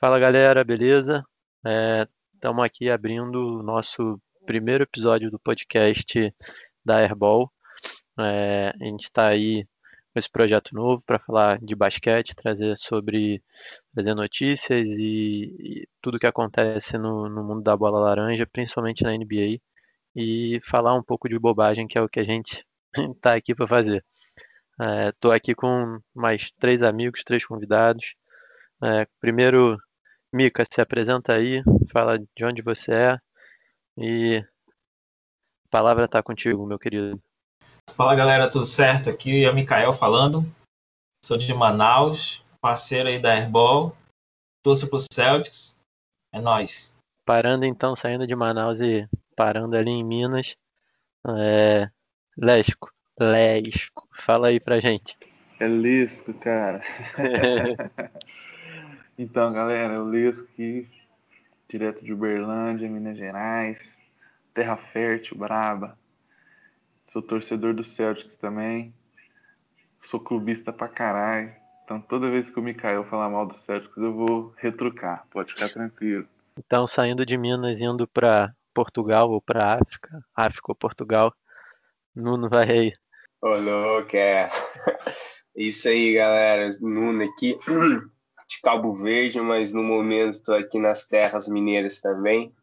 Fala galera, beleza? Estamos é, aqui abrindo o nosso primeiro episódio do podcast da Airball. É, a gente está aí com esse projeto novo para falar de basquete, trazer sobre trazer notícias e, e tudo que acontece no, no, mundo da bola laranja, principalmente na NBA, e falar um pouco de bobagem, que é o que a gente está aqui para fazer. Estou é, aqui com mais três amigos, três convidados. É, primeiro, Mica, se apresenta aí, fala de onde você é e a palavra está contigo, meu querido. Fala galera, tudo certo? Aqui é o Mikael falando. Sou de Manaus, parceiro aí da Airball. Torço pro Celtics. É nós. Parando então, saindo de Manaus e parando ali em Minas. É... Lesco. Lesco. Fala aí pra gente. É Lisco, cara. então, galera, é o Lisco aqui, direto de Uberlândia, Minas Gerais. Terra fértil, braba. Sou torcedor do Celtics também. Sou clubista pra caralho. Então toda vez que o Mikael falar mal do Celtics, eu vou retrucar. Pode ficar tranquilo. Então, saindo de Minas, indo para Portugal ou para África, África ou Portugal, Nuno vai aí. Ô, louco, é. Isso aí, galera. Nuno aqui de Cabo Verde, mas no momento estou aqui nas terras mineiras também,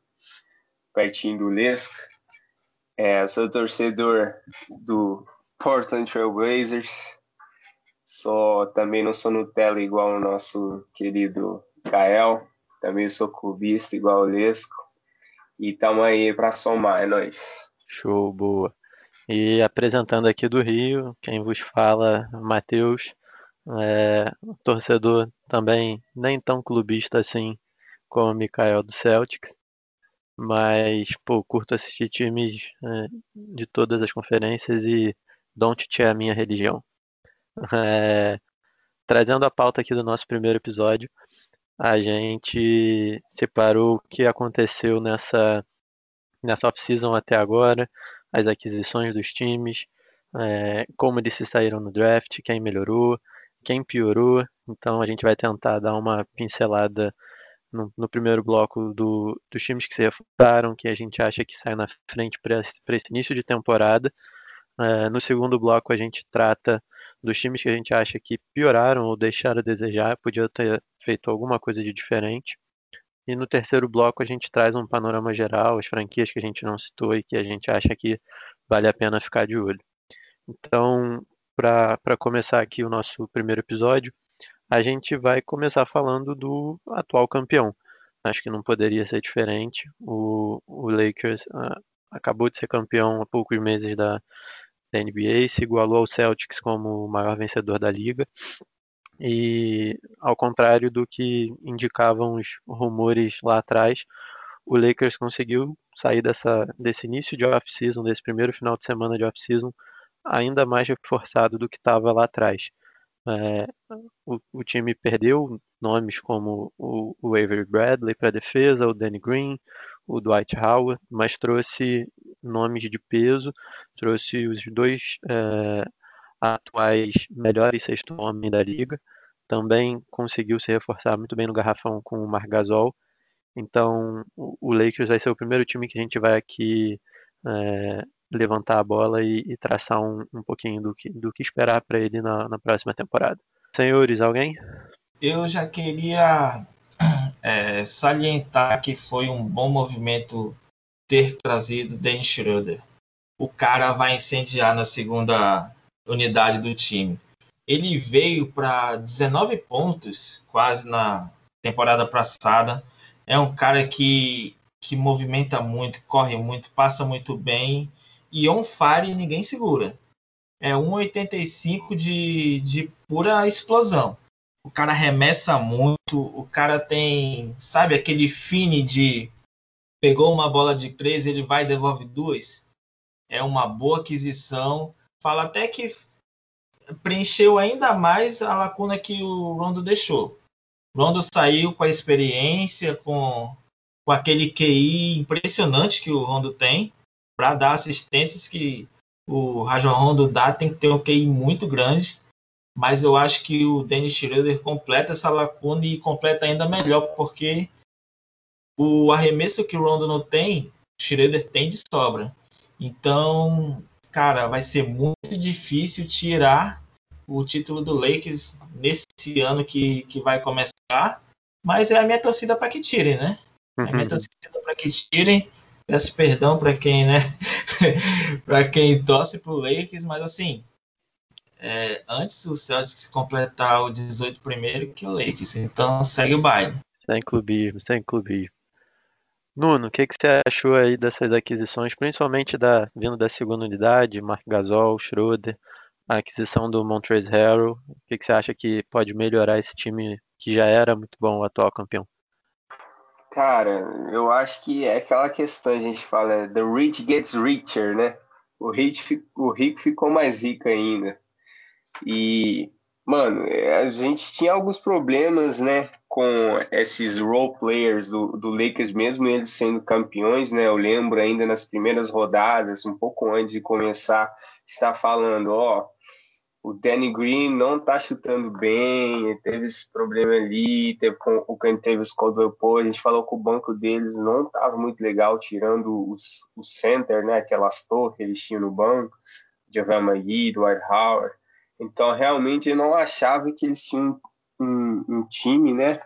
pertinho do Lesco. É, sou torcedor do Portland Trail Blazers. Só também não sou Nutella igual o nosso querido Kael. Também sou clubista igual o Lesco. E tamo aí para somar, é nóis. Show, boa. E apresentando aqui do Rio, quem vos fala, Matheus, é, torcedor também nem tão clubista assim como o Mikael do Celtics. Mas, pô, curto assistir times é, de todas as conferências e Don't é a minha religião. É, trazendo a pauta aqui do nosso primeiro episódio, a gente separou o que aconteceu nessa, nessa off-season até agora, as aquisições dos times, é, como eles se saíram no draft, quem melhorou, quem piorou. Então a gente vai tentar dar uma pincelada no, no primeiro bloco do, dos times que se reforçaram, que a gente acha que sai na frente para esse, esse início de temporada. Uh, no segundo bloco, a gente trata dos times que a gente acha que pioraram ou deixaram a desejar, podia ter feito alguma coisa de diferente. E no terceiro bloco, a gente traz um panorama geral, as franquias que a gente não citou e que a gente acha que vale a pena ficar de olho. Então, para começar aqui o nosso primeiro episódio, a gente vai começar falando do atual campeão. Acho que não poderia ser diferente. O, o Lakers uh, acabou de ser campeão há poucos meses da, da NBA, se igualou ao Celtics como o maior vencedor da liga. E ao contrário do que indicavam os rumores lá atrás, o Lakers conseguiu sair dessa, desse início de off-season, desse primeiro final de semana de off-season, ainda mais reforçado do que estava lá atrás. É, o, o, time perdeu nomes como o, o Avery Bradley para defesa, o Danny Green, o Dwight Howard, mas trouxe nomes de peso, trouxe os dois é, atuais melhores sexto homem da liga, também conseguiu se reforçar muito bem no garrafão com o Marc Gasol. Então, o, o Lakers vai ser o primeiro time que a gente vai aqui é, levantar a bola e, e traçar um, um, pouquinho do que, do que esperar para ele na, na, próxima temporada. Senhores, alguém? Eu já queria é, salientar que foi um bom movimento ter trazido Dennis Schroeder. O cara vai incendiar na segunda unidade do time. Ele veio para 19 pontos, quase na temporada passada. É um cara que, que movimenta muito, corre muito, passa muito bem e on fire ninguém segura. É 1,85 de, de pura explosão. O cara remessa muito, o cara tem, sabe, aquele fine de pegou uma bola de três, ele vai e devolve duas. É uma boa aquisição. Fala até que preencheu ainda mais a lacuna que o Rondo deixou. Rondo saiu com a experiência, com, com aquele QI impressionante que o Rondo tem para dar assistências que o Rajon Rondo dá, tem que ter um QI muito grande. mas eu acho que o Dennis Schroeder completa essa lacuna e completa ainda melhor, porque o arremesso que o Rondo não tem, o Schroeder tem de sobra. Então, cara, vai ser muito difícil tirar o título do Lakers nesse ano que, que vai começar, mas é a minha torcida para que tirem, né? É a minha uhum. torcida para que tirem. Peço perdão para quem, né? para quem torce pro Lakers, mas assim, é, antes do Celtics completar o 18 primeiro que o Lakers, então segue o baile. Sem clubismo, sem clubismo. Nuno, o que, que você achou aí dessas aquisições, principalmente da vindo da segunda unidade, Mark Gasol, Schroeder, a aquisição do Montrezl Harrell, o que, que você acha que pode melhorar esse time que já era muito bom, o atual campeão? Cara, eu acho que é aquela questão, a gente fala, the rich gets richer, né? O, rich, o rico ficou mais rico ainda. E, mano, a gente tinha alguns problemas, né, com esses role players do, do Lakers, mesmo eles sendo campeões, né? Eu lembro ainda nas primeiras rodadas, um pouco antes de começar, está falando, ó, o Danny Green não tá chutando bem, teve esse problema ali, teve com o os Caldwell Pope, a gente falou que o banco deles não tava muito legal, tirando os, o center, né, aquelas torres que eles tinham no banco, Javel McGee, Dwight Howard, então realmente eu não achava que eles tinham um, um time, né,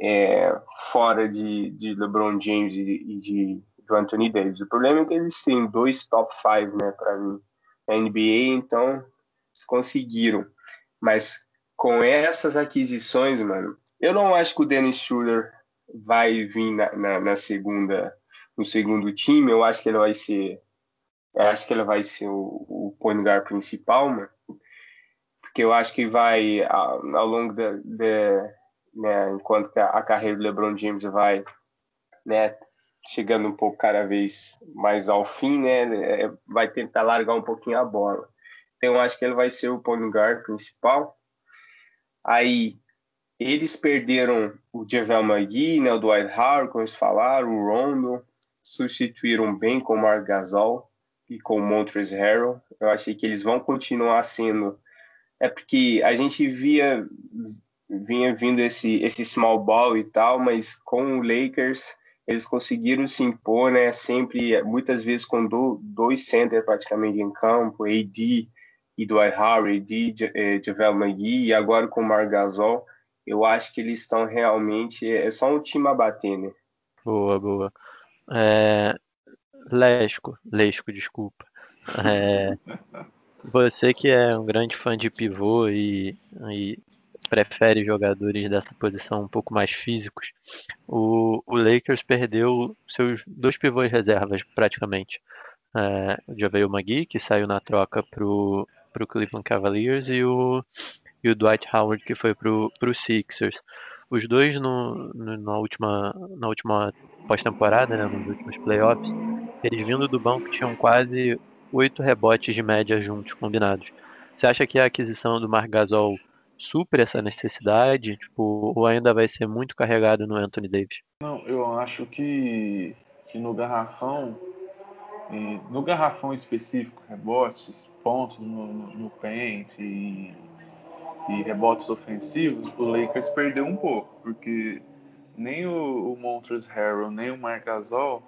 é, fora de, de LeBron James e de, de Anthony Davis. O problema é que eles têm dois top five, né, para mim, na NBA, então conseguiram. Mas com essas aquisições, mano, eu não acho que o Dennis Schroeder vai vir na, na, na, segunda no segundo time. Eu acho que ele vai ser eu acho que ele vai ser o, o point guard principal, mano. Porque eu acho que vai ao, ao longo da, né, enquanto a, a carreira do LeBron James vai, né, chegando um pouco cada vez mais ao fim, né, é, vai tentar largar um pouquinho a bola. Então, eu acho que ele vai ser o point guard principal. Aí, eles perderam o Javel McGee, né, o Dwight Howard, como eles falaram, o Rondo, substituíram bem com o Mark Gasol e com o Montrezl Harrell. Eu achei que eles vão continuar sendo... É porque a gente via vinha vindo esse, esse small ball e tal, mas com o Lakers eles conseguiram se impor, né? Sempre, muitas vezes com do, dois centers praticamente em campo, AD e Dwight Howard, de eh, Javel McGee, e agora com o Marc Gasol, eu acho que eles estão realmente, é só um time a bater, né? Boa, boa. É... Lesco, Lesco, desculpa. É... Você que é um grande fã de pivô e, e prefere jogadores dessa posição um pouco mais físicos, o, o Lakers perdeu seus dois pivôs reservas praticamente. É, já veio o Magui, que saiu na troca pro para o Cleveland Cavaliers e o, e o Dwight Howard que foi para o Sixers. Os dois no, no, na última, na última pós-temporada, né, nos últimos playoffs, eles vindo do banco tinham quase oito rebotes de média juntos, combinados. Você acha que a aquisição do Marc Gasol supre essa necessidade, tipo, ou ainda vai ser muito carregado no Anthony Davis? Não, eu acho que, que no garrafão e no garrafão específico, rebotes, pontos no, no, no pente e, e, rebotes ofensivos, o Lakers perdeu um pouco, porque nem o, o Montrezl Harrell, nem o Marc Gasol,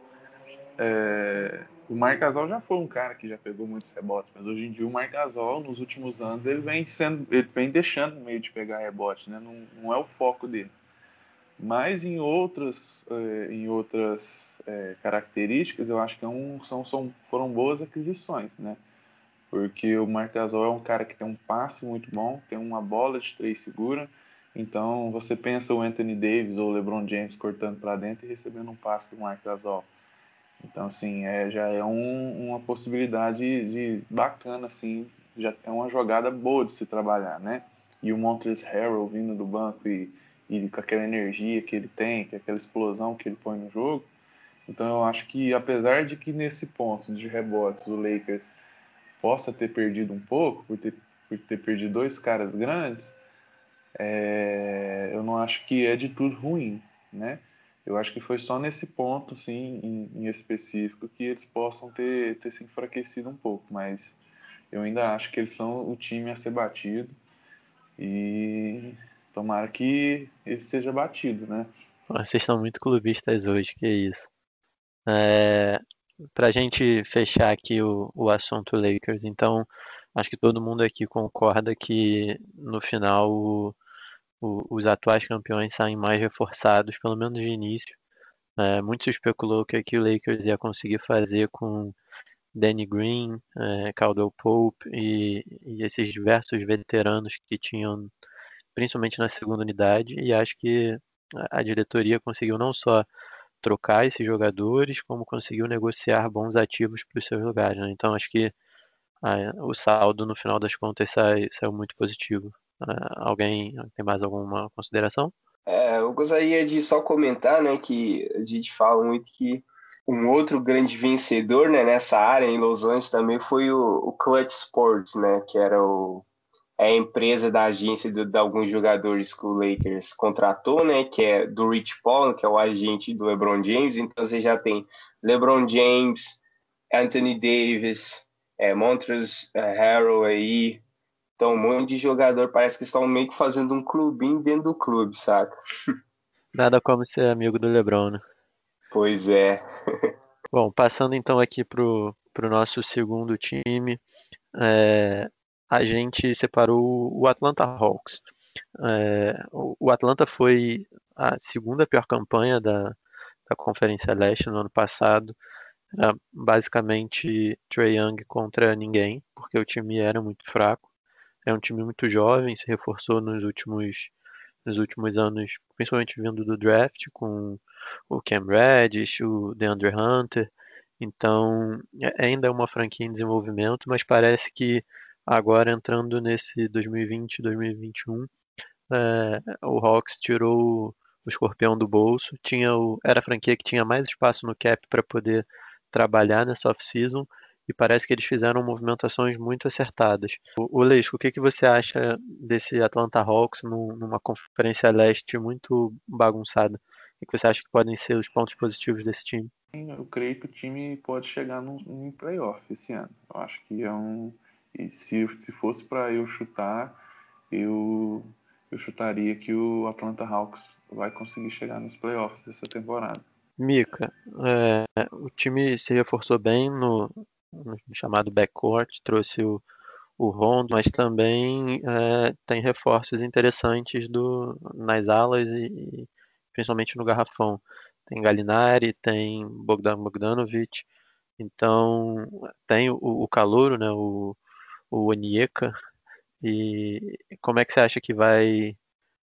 é, o Marc Gasol já foi um cara que já pegou muitos rebotes, mas hoje em dia o Marc Gasol, nos últimos anos, ele vem sendo, ele vem deixando meio de pegar rebote, né? Não, não é o foco dele. Mas em outras, eh, em outras é, características, eu acho que é são, são, foram boas aquisições, né? Porque o Marc Gasol é um cara que tem um passe muito bom, tem uma bola de três segura. Então você pensa o Anthony Davis ou o LeBron James cortando para dentro e recebendo um passe do Marc Gasol. Então assim, é, já é um, uma possibilidade de, bacana assim, já é uma jogada boa de se trabalhar, né? E o Montrezl Harrell vindo do banco e e com aquela energia que ele tem, com aquela explosão que ele põe no jogo. Então eu acho que apesar de que nesse ponto de rebotes o Lakers possa ter perdido um pouco por ter, por ter perdido dois caras grandes, é, eu não acho que é de tudo ruim, né? Eu acho que foi só nesse ponto, assim, em, em específico, que eles possam ter, ter se enfraquecido um pouco, mas eu ainda acho que eles são o time a ser batido E tomara que esse seja batido, né? Vocês estão muito clubistas hoje, que isso. É, para a gente fechar aqui o, o assunto Lakers, então acho que todo mundo aqui concorda que no final o, o, os atuais campeões saem mais reforçados, pelo menos de início. É, muito se especulou que aqui o Lakers ia conseguir fazer com Danny Green, é, Caldwell Pope e, e, esses diversos veteranos que tinham, principalmente na segunda unidade, e acho que a diretoria conseguiu não só trocar esses jogadores, como conseguiu negociar bons ativos para os seus lugares. Né? Então acho que ah, o saldo no final das contas sai, saiu muito positivo. Ah, alguém tem mais alguma consideração? É, eu gostaria de só comentar, né, que a gente fala muito que um outro grande vencedor, né, nessa área em Los Angeles também foi o, o Clutch Sports, né, que era o, é a empresa da agência de, de, alguns jogadores que o Lakers contratou, né, que é do Rich Paul, que é o agente do LeBron James. Então você já tem LeBron James, Anthony Davis, é, Montrezl Harrell aí, então, um monte de jogador parece que estão meio que fazendo um clubinho dentro do clube, saca? Nada como ser amigo do Lebron, né? Pois é. Bom, passando então aqui pro, pro nosso segundo time, é, a gente separou o Atlanta Hawks. É, o Atlanta foi a segunda pior campanha da, da Conferência Leste no ano passado. Era basicamente Trey Young contra ninguém, porque o time era muito fraco. É um time muito jovem, se reforçou nos últimos, nos últimos anos, principalmente vindo do draft, com o Cam Reddish, o DeAndre Hunter. Então, é, ainda é uma franquia em desenvolvimento, mas parece que agora entrando nesse 2020, 2021, é, o Hawks tirou o escorpião do bolso. Tinha o, era a franquia que tinha mais espaço no cap para poder trabalhar nessa off-season e parece que eles fizeram movimentações muito acertadas. O, o Leisco, o que, que você acha desse Atlanta Hawks numa conferência leste muito bagunçada? O que você acha que podem ser os pontos positivos desse time? Eu creio que o time pode chegar num, num playoff esse ano. Eu acho que é um. E se, se fosse para eu chutar, eu, eu chutaria que o Atlanta Hawks vai conseguir chegar nos playoffs dessa temporada. Mika, é, o time se reforçou bem no, no chamado backcourt, trouxe o, o Rondo, mas também é, tem reforços interessantes do, nas alas e, e, principalmente no garrafão. Tem Galinari, tem Bogdan Bogdanovic, então tem o, o Calouro, né, o, o Onieka, e como é que você acha que vai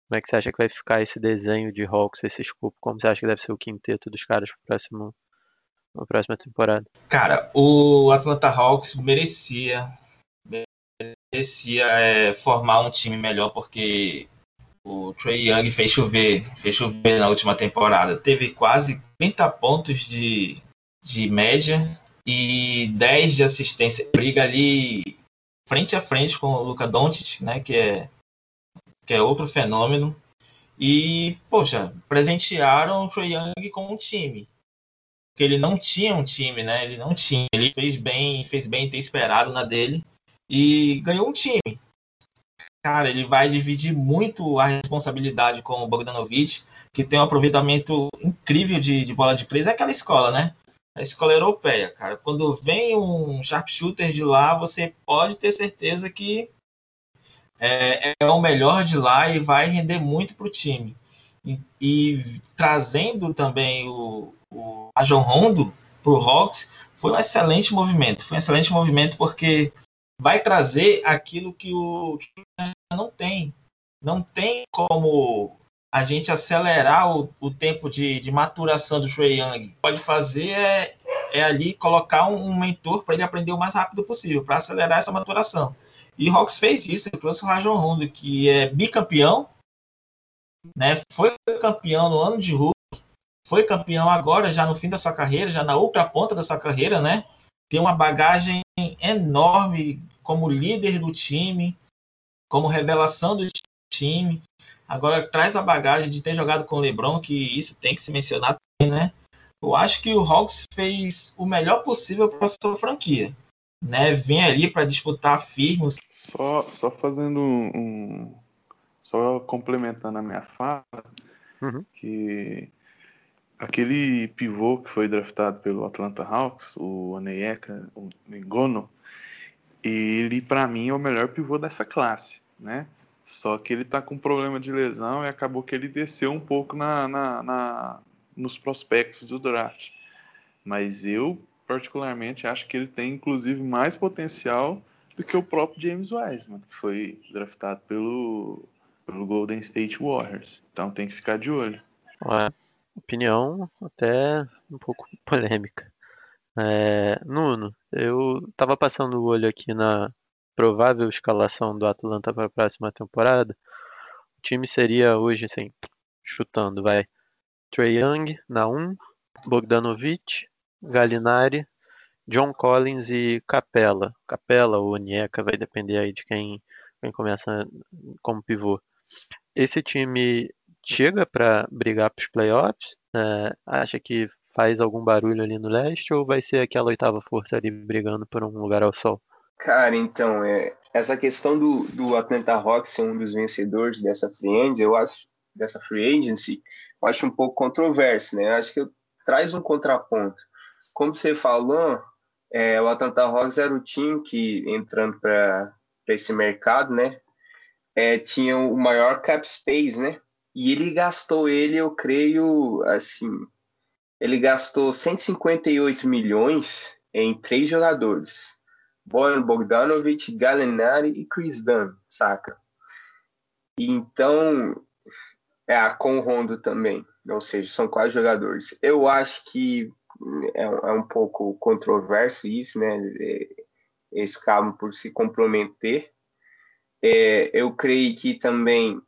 como é que você acha que vai ficar esse desenho de Hawks, esse escopo? Como você acha que deve ser o quinteto dos caras pro próximo na próxima temporada? Cara, o Atlanta Hawks merecia merecia é, formar um time melhor porque o Trey Young fez chover, fez chover na última temporada. Teve quase 30 pontos de, de média e 10 de assistência. Briga ali frente a frente com o Luca Doncic, né, que é que é outro fenômeno. E, poxa, presentearam o Trey Young com um time que ele não tinha um time, né? Ele não tinha. Ele fez bem, fez bem ter esperado na dele e ganhou um time. Cara, ele vai dividir muito a responsabilidade com o Bogdanovic, que tem um aproveitamento incrível de, de bola de três. É aquela escola, né? A escola europeia, cara. Quando vem um sharpshooter de lá, você pode ter certeza que é, é o melhor de lá e vai render muito para o time. E, e, trazendo também o, o Rajon Rondo para o Hawks foi um excelente movimento. Foi um excelente movimento porque vai trazer aquilo que o não tem. Não tem como a gente acelerar o, o tempo de, de, maturação do Trey Young. Pode fazer é, é ali colocar um, um mentor para ele aprender o mais rápido possível, para acelerar essa maturação. E Hawks fez isso, ele trouxe o Rajon Rondo, que é bicampeão, né? foi campeão no ano de Hulk, foi campeão agora, já no fim da sua carreira, já na outra ponta da sua carreira, né? Tem uma bagagem enorme como líder do time, como revelação do time. Agora traz a bagagem de ter jogado com o LeBron, que isso tem que se mencionar também, né? Eu acho que o Hawks fez o melhor possível para a sua franquia, né? Vem ali para disputar firmes. Só, só fazendo um, só complementando a minha fala, Uhum. que aquele pivô que foi draftado pelo Atlanta Hawks, o Oneyeka, o Ngono, ele para mim é o melhor pivô dessa classe, né? Só que ele tá com problema de lesão e acabou que ele desceu um pouco na, na, na nos prospectos do draft. Mas eu, particularmente, acho que ele tem inclusive mais potencial do que o próprio James Wiseman, que foi draftado pelo, pelo Golden State Warriors. Então tem que ficar de olho. Ué, opinião até um pouco polêmica. É, Nuno, eu tava passando o olho aqui na provável escalação do Atlanta para a próxima temporada. O time seria hoje, assim, chutando, vai. Trey Young na 1, Bogdanovic, Gallinari, John Collins e Capella. Capella ou Onyeka, vai depender aí de quem, quem começa como pivô. Esse time chega para brigar para os playoffs? É, acha que faz algum barulho ali no leste ou vai ser aquela oitava força ali brigando por um lugar ao sol? Cara, então, é, essa questão do, do Atlanta Hawks ser um dos vencedores dessa free agency, eu acho, dessa free agency, eu acho um pouco controverso, né? Eu acho que eu, traz um contraponto. Como você falou, é, o Atlanta Hawks era o time que, entrando para esse mercado, né, é, tinha o maior cap space, né? E ele gastou ele, eu creio, assim, ele gastou 158 milhões em três jogadores. Bojan Bogdanovic, Gallinari e Chris Dunn, saca? Então, é com Rondo também, ou seja, são quatro jogadores. Eu acho que é, é um pouco controverso isso, né? Eles acabam por se comprometer. É, eu creio que também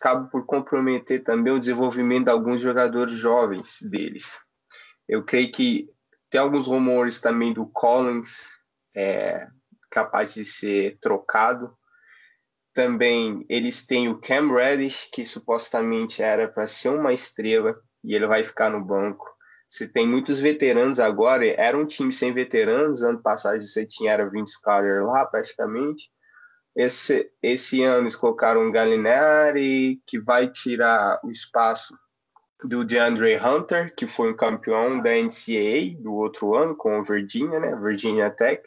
acabam por comprometer também o desenvolvimento de alguns jogadores jovens deles. Eu creio que tem alguns rumores também do Collins, é, capaz de ser trocado. Também eles têm o Cam Reddish, que supostamente era para ser uma estrela, e ele vai ficar no banco. Você tem muitos veteranos agora, era um time sem veteranos, ano passado você tinha era Vince Carter lá, praticamente. Esse, esse ano eles colocaram o Gallinari, que vai tirar o espaço do DeAndre Hunter, que foi um campeão da NCAA do outro ano com o Virginia, né? Virginia Tech.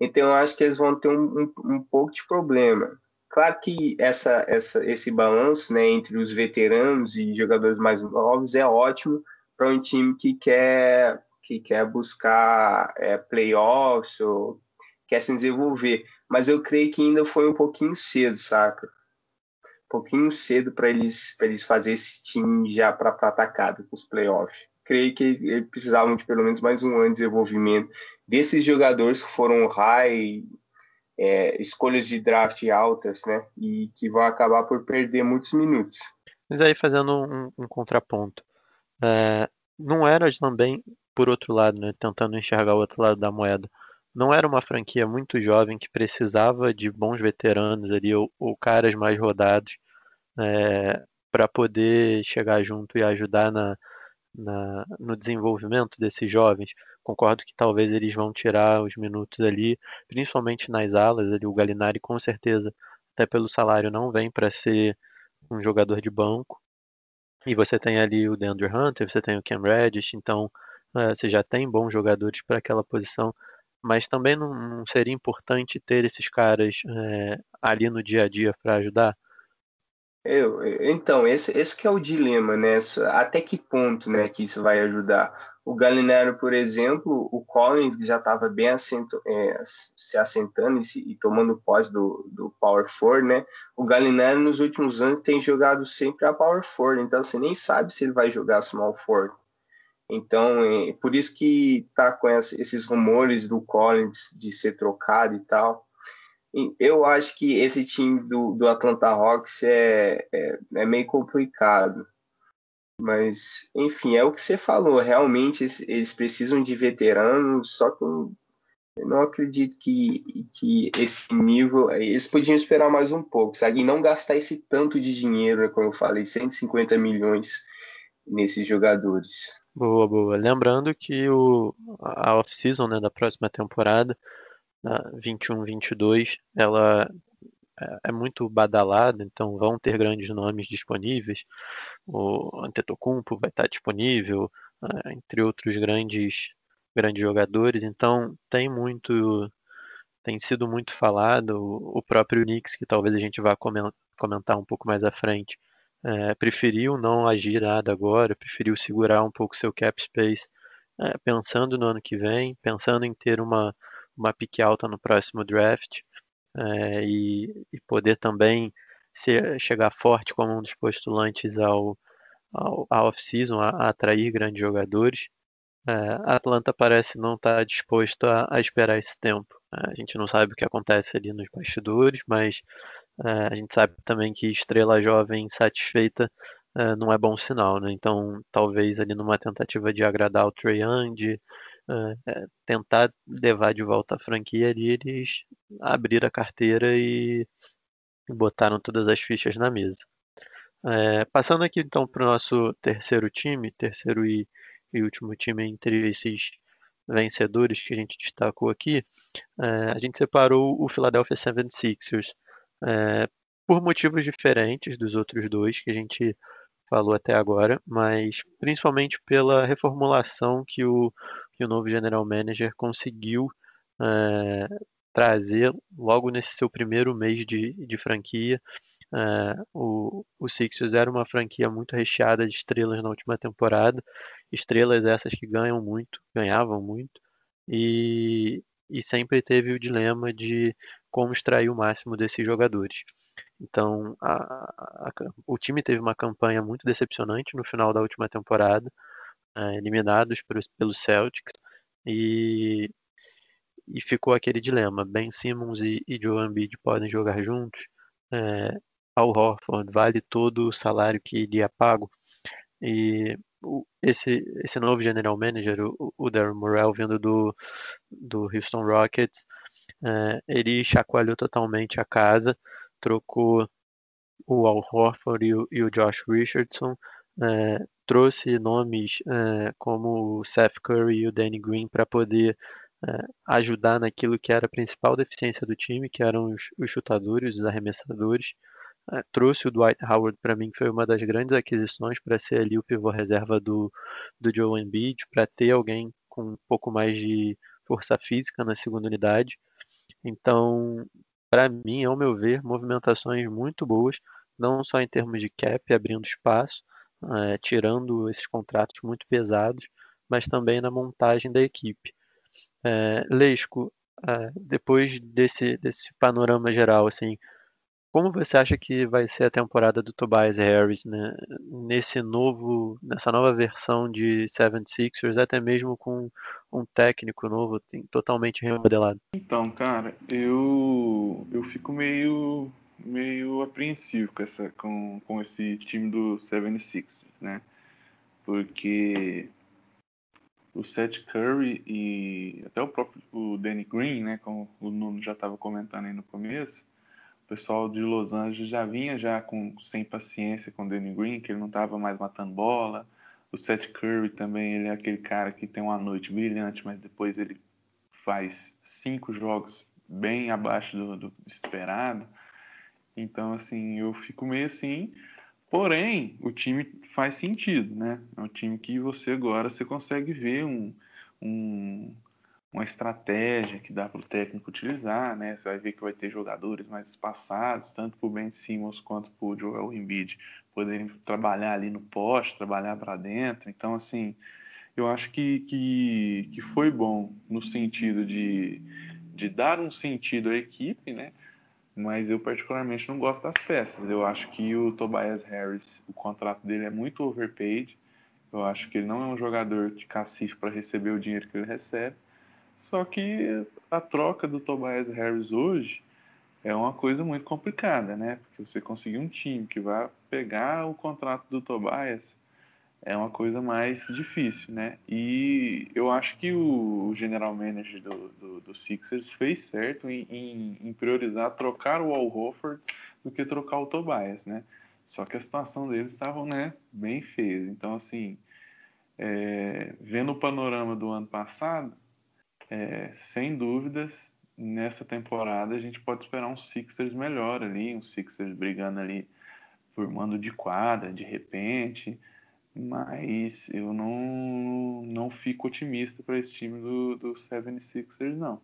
Então, eu acho que eles vão ter um, um, um pouco de problema. Claro que essa, essa, esse balanço né, entre os veteranos e jogadores mais novos é ótimo para um time que quer, que quer buscar é, playoffs ou quer se desenvolver. Mas eu creio que ainda foi um pouquinho cedo, saca? Um pouquinho cedo para eles, eles fazer esse time já para atacada com os playoffs creio que precisavam de pelo menos mais um ano de desenvolvimento desses jogadores que foram high, é, escolhas de draft altas, né? E que vão acabar por perder muitos minutos. Mas aí fazendo um, um contraponto, é, não era também, por outro lado, né, tentando enxergar o outro lado da moeda, não era uma franquia muito jovem que precisava de bons veteranos ali ou, ou caras mais rodados é, para poder chegar junto e ajudar na, na, no desenvolvimento desses jovens. Concordo que talvez eles vão tirar os minutos ali, principalmente nas alas. Ali, o Galinari, com certeza, até pelo salário, não vem para ser um jogador de banco. E você tem ali o DeAndre Hunter, você tem o Cam Reddish, então é, você já tem bons jogadores para aquela posição. Mas também não, não, seria importante ter esses caras é, ali no dia a dia para ajudar? Eu, então, esse, esse que é o dilema, né? Até que ponto né, que isso vai ajudar? O Galinero, por exemplo, o Collins já estava bem assento, é, se assentando e, se, e tomando pós do, do Power Forward, né? O Galinero nos últimos anos tem jogado sempre a Power Forward, então você nem sabe se ele vai jogar Small Forward. Então, é, por isso que tá com esses rumores do Collins de ser trocado e tal. Eu acho que esse time do, do Atlanta Hawks é, é, é, meio complicado. Mas, enfim, é o que você falou. Realmente eles precisam de veteranos, só que eu não acredito que, que esse nível. Eles podiam esperar mais um pouco, sabe? E não gastar esse tanto de dinheiro, né, como eu falei, 150 milhões nesses jogadores. Boa, boa. Lembrando que o, a off-season né, da próxima temporada 21, 22, ela é, é muito badalado, então vão ter grandes nomes disponíveis. O Antetokounmpo vai estar disponível, uh, entre outros grandes grandes jogadores. Então tem muito tem sido muito falado. O próprio Knicks, que talvez a gente vá comentar um pouco mais à frente, é, preferiu não agir nada agora, preferiu segurar um pouco seu cap space, é, pensando no ano que vem, pensando em ter uma, uma pique alta no próximo draft é, e, e, poder também ser, chegar forte como um dos postulantes ao, ao, à off-season, a, a, atrair grandes jogadores. É, a Atlanta parece não estar tá disposto a, a, esperar esse tempo. É, a gente não sabe o que acontece ali nos bastidores, mas é, a gente sabe também que estrela jovem insatisfeita é, não é bom sinal, né? Então, talvez ali numa tentativa de agradar o Trae Young, de é, tentar levar de volta a franquia ali, eles abriram a carteira e botaram todas as fichas na mesa. É, passando aqui então para o nosso terceiro time, terceiro e, e, último time entre esses vencedores que a gente destacou aqui, é, a gente separou o Philadelphia 76ers é, por motivos diferentes dos outros dois que a gente falou até agora, mas principalmente pela reformulação que o, que o novo general manager conseguiu é, trazer logo nesse seu primeiro mês de, de franquia. É, o, o Sixers era uma franquia muito recheada de estrelas na última temporada, estrelas essas que ganham muito, ganhavam muito, e, e sempre teve o dilema de como extrair o máximo desses jogadores. Então, a, a, o time teve uma campanha muito decepcionante no final da última temporada, é, eliminados pelos, pelo Celtics, e, e ficou aquele dilema: Ben Simmons e, e Joe Embiid podem jogar juntos? É, Al Horford vale todo o salário que lhe é pago? E o, esse, esse novo general manager, o, o Darren Morel, vindo do, do Houston Rockets, é, ele chacoalhou totalmente a casa, trocou o Al Horford e o, e o Josh Richardson, é, trouxe nomes é, como o Seth Curry e o Danny Green para poder é, ajudar naquilo que era a principal deficiência do time, que eram os, os chutadores, os arremessadores. É, trouxe o Dwight Howard para mim, que foi uma das grandes aquisições para ser ali o pivô reserva do, do Joe Embiid, para ter alguém com um pouco mais de força física na segunda unidade. Então, para mim, ao meu ver, movimentações muito boas, não só em termos de cap, abrindo espaço, é, tirando esses contratos muito pesados, mas também na montagem da equipe. É, Leisco, é, depois desse, desse panorama geral, assim, como você acha que vai ser a temporada do Tobias Harris, né? Nesse novo, nessa nova versão de 76ers, até mesmo com um técnico novo, totalmente remodelado? Então, cara, eu eu fico meio meio apreensivo com essa com, com esse time do 76ers, né? Porque o Seth Curry e até o próprio o Danny Green, né, como o Nuno já estava comentando aí no começo, pessoal de Los Angeles já vinha já com sem paciência com o Danny Green, que ele não estava mais matando bola. O Seth Curry também, ele é aquele cara que tem uma noite brilhante, mas depois ele faz cinco jogos bem abaixo do, do esperado. Então, assim, eu fico meio assim. Porém, o time faz sentido, né? É um time que você agora você consegue ver um, um uma estratégia que dá para o técnico utilizar, né? Você vai ver que vai ter jogadores mais espaçados, tanto para o Ben Simmons quanto para o Joel Embiid poderem trabalhar ali no poste, trabalhar para dentro. Então, assim, eu acho que, que, que foi bom no sentido de, de dar um sentido à equipe, né? Mas eu particularmente não gosto das peças. Eu acho que o Tobias Harris, o contrato dele é muito overpaid. Eu acho que ele não é um jogador de cacife para receber o dinheiro que ele recebe. Só que a troca do Tobias Harris hoje é uma coisa muito complicada, né? Porque você conseguir um time que vai pegar o contrato do Tobias é uma coisa mais difícil, né? E eu acho que o general manager do, do, do Sixers fez certo em, em, em, priorizar trocar o Al Horford do que trocar o Tobias, né? Só que a situação deles estava, né, bem feia. Então, assim, é, vendo o panorama do ano passado, é, sem dúvidas, nessa temporada a gente pode esperar um Sixers melhor ali, um Sixers brigando ali por mando de quadra, de repente, mas eu não, não fico otimista para esse time do, do 76ers, não.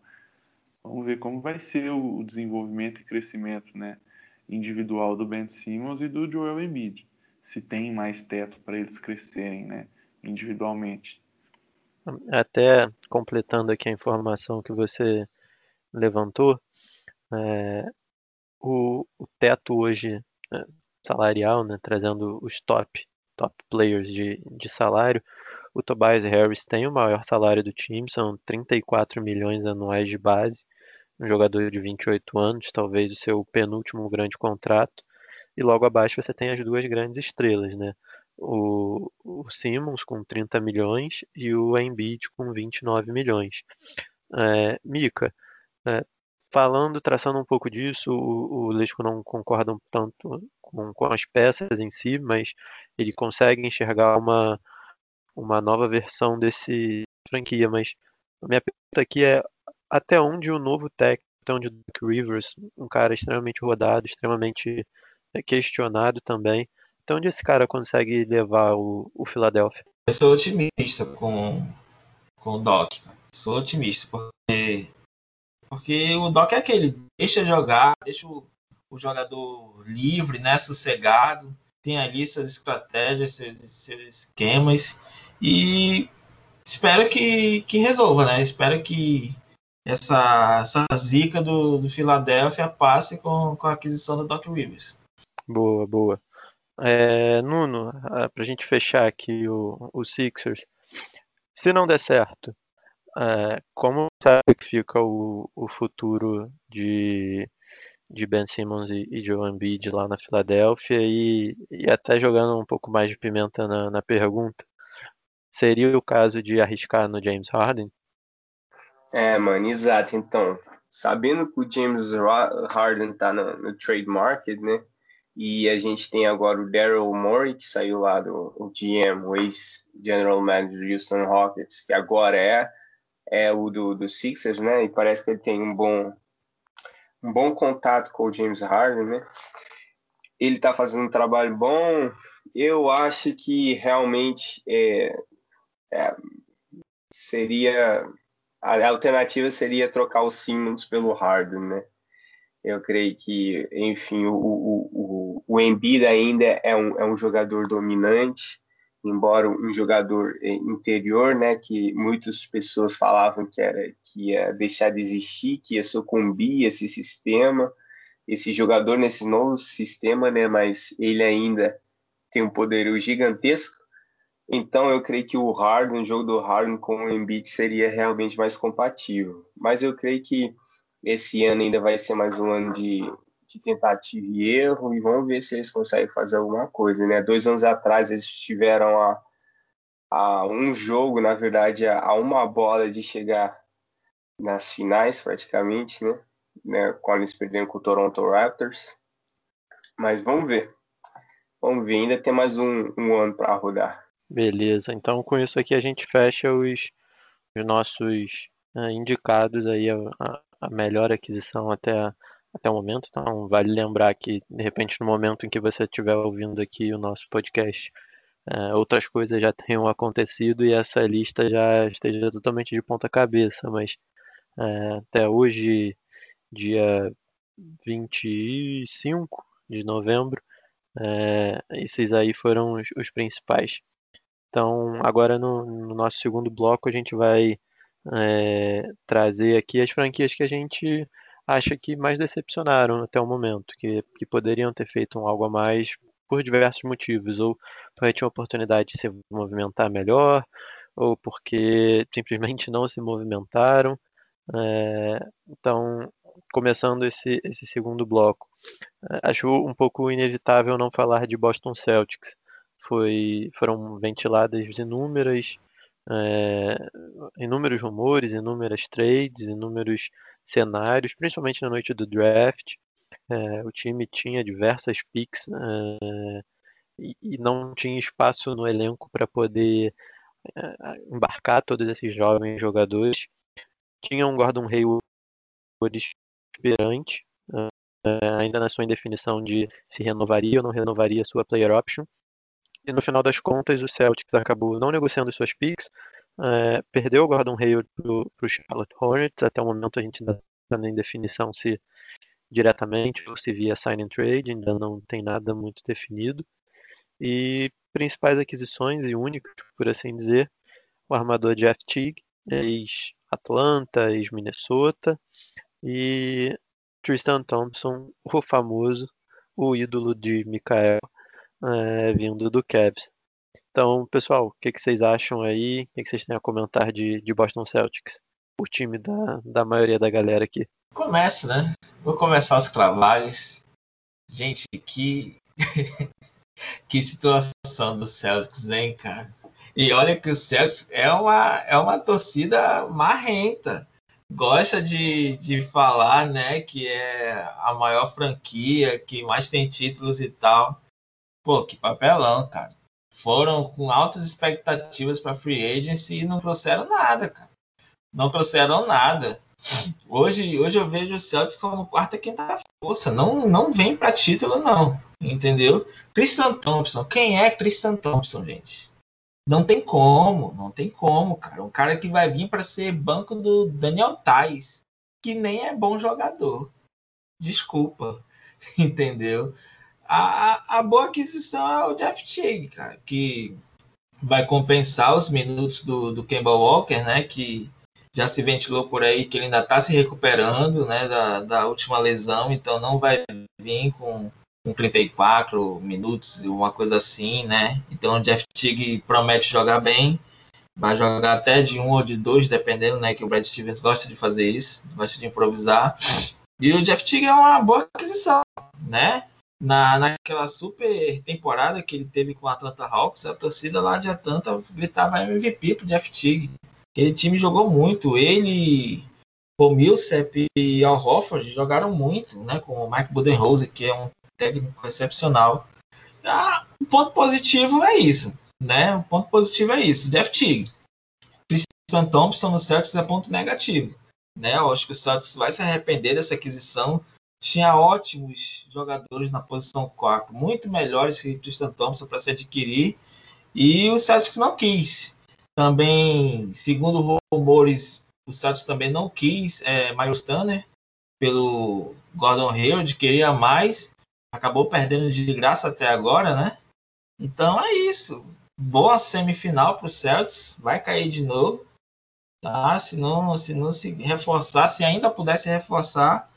Vamos ver como vai ser o desenvolvimento e crescimento né, individual do Ben Simmons e do Joel Embiid. Se tem mais teto para eles crescerem né, individualmente. Até completando aqui a informação que você levantou, é, o, o, teto hoje é, salarial, né, trazendo os top, top players de, de salário, o Tobias Harris tem o maior salário do time, são 34 milhões anuais de base, um jogador de 28 anos, talvez o seu penúltimo grande contrato, e logo abaixo você tem as duas grandes estrelas, né? o, o Simmons com 30 milhões e o Embiid com 29 milhões. É, Mika, é, falando, traçando um pouco disso, o, o Lesco não concorda tanto com, com as peças em si, mas ele consegue enxergar uma, uma nova versão desse franquia. Mas a minha pergunta aqui é até onde o novo técnico, até onde o Duke Rivers, um cara extremamente rodado, extremamente questionado também, até onde esse cara consegue levar o, o Philadelphia? Eu sou otimista com, com o Doc. Sou otimista, porque, porque o Doc é aquele, deixa jogar, deixa o, o jogador livre, né, sossegado, tem ali suas estratégias, seus, seus esquemas, e espero que, que resolva, né? Espero que essa, essa zica do, do Philadelphia passe com, com a aquisição do Doc Rivers. Boa, boa. É, Nuno, para a gente fechar aqui o, o Sixers, se não der certo, é, como sabe que fica o, o futuro de, de Ben Simmons e, e Joe Embiid lá na Filadélfia e, e até jogando um pouco mais de pimenta na, na pergunta, seria o caso de arriscar no James Harden? É, mano, exato. Então, sabendo que o James Harden tá no, no trade market, né? E a gente tem agora o Daryl Morey, que saiu lá do o GM, o ex-General Manager do Houston Rockets, que agora é, é o do, do Sixers, né? E parece que ele tem um bom, um bom contato com o James Harden, né? Ele está fazendo um trabalho bom. Eu acho que realmente é, é, seria a alternativa seria trocar o Simmons pelo Harden, né? Eu creio que, enfim, o, o, o, o Embiid ainda é um, é um jogador dominante, embora um jogador eh, interior, né, que muitas pessoas falavam que era que ia deixar de existir, que ia sucumbir esse sistema, esse jogador nesse novo sistema, né, mas ele ainda tem um poder gigantesco. Então eu creio que o Harden, o jogo do Harden com o Embiid seria realmente mais compatível. Mas eu creio que esse ano ainda vai ser mais um ano de, de tentativa e erro e vamos ver se eles conseguem fazer alguma coisa, né? Dois anos atrás eles tiveram a, a um jogo, na verdade, a, a uma bola de chegar nas finais, praticamente, né? né? Quando eles perderam com o Toronto Raptors. Mas vamos ver. Vamos ver, ainda tem mais um, um ano para rodar. Beleza, então com isso aqui a gente fecha os, os nossos uh, indicados aí a, a, a melhor aquisição até, até o momento. Então, vale lembrar que, de repente, no momento em que você estiver ouvindo aqui o nosso podcast, é, outras coisas já tenham acontecido e essa lista já esteja totalmente de ponta cabeça, mas é, até hoje, dia 25 de novembro, é, esses aí foram os, os principais. Então, agora no, no, nosso segundo bloco, a gente vai trazer aqui as franquias que a gente acha que mais decepcionaram até o momento, que, que poderiam ter feito algo a mais por diversos motivos, ou porque tinham oportunidade de se movimentar melhor, ou porque simplesmente não se movimentaram. É, então, começando esse, esse segundo bloco, é, acho um pouco inevitável não falar de Boston Celtics. Foi, foram ventiladas inúmeras é, inúmeros rumores, inúmeras trades, inúmeros cenários, principalmente na noite do draft. É, o time tinha diversas picks é, e, e, não tinha espaço no elenco para poder embarcar todos esses jovens jogadores. Tinha um Gordon Hayward esperante, é, ainda na sua indefinição de se renovaria ou não renovaria sua player option. E no final das contas, o Celtics acabou não negociando suas picks, é, perdeu o Gordon Hayward para o Charlotte Hornets. Até o momento a gente ainda está em definição se diretamente ou se via sign and trade, ainda não tem nada muito definido. E principais aquisições e únicas, por assim dizer, o armador Jeff Teague, ex-Atlanta, ex-Minnesota, e Tristan Thompson, o famoso, o ídolo de Mikael, é, vindo do Cavs. Então, pessoal, o que, que vocês acham aí? O que, que vocês têm a comentar de, de Boston Celtics? O time da, da maioria da galera aqui. Começa, né? Vou começar os trabalhos. Gente, que. que situação do Celtics, hein, cara? E olha que o Celtics é uma, é uma torcida marrenta. Gosta de, de falar, né, que é a maior franquia, que mais tem títulos e tal. Pô, que papelão, cara foram com altas expectativas para free agency e não trouxeram nada, cara. Não trouxeram nada. Hoje, hoje eu vejo o Celtics como quarta quinta força. Não, não vem para título, não. Entendeu? Christian Thompson. Quem é Christian Thompson, gente? Não tem como, não tem como, cara. Um cara que vai vir para ser banco do Daniel Tais, que nem é bom jogador. Desculpa, entendeu? A, a boa aquisição é o Jeff Teague, cara, que vai compensar os minutos do, do Kemba Walker, né? Que já se ventilou por aí que ele ainda está se recuperando, né? Da, da última lesão, então não vai vir com, com 34 minutos, uma coisa assim, né? Então o Jeff Teague promete jogar bem, vai jogar até de um ou de dois, dependendo, né? Que o Brad Stevens gosta de fazer isso, gosta de improvisar. E o Jeff Teague é uma boa aquisição, né? Na, naquela super temporada que ele teve com o Atlanta Hawks, a torcida lá de Atlanta gritava MVP pro Jeff Teague. Aquele time jogou muito. Ele, o Millsap e Al Hofford jogaram muito, né? Com o Mike Budenholzer, que é um técnico excepcional. Ah, o ponto positivo é isso, né? O ponto positivo é isso. Jeff Teague. Christian Thompson no Celtics é ponto negativo. Né? Eu acho que o Celtics vai se arrepender dessa aquisição tinha ótimos jogadores na posição 4, muito melhores que Tristan Thompson para se adquirir, e o Celtics não quis. Também, segundo rumores, o Celtics também não quis é, Miles Turner pelo Gordon Hayward, queria mais, acabou perdendo de graça até agora, né? Então é isso. Boa semifinal para o Celtics, vai cair de novo. Tá? Se não, se não se reforçar, se ainda pudesse reforçar,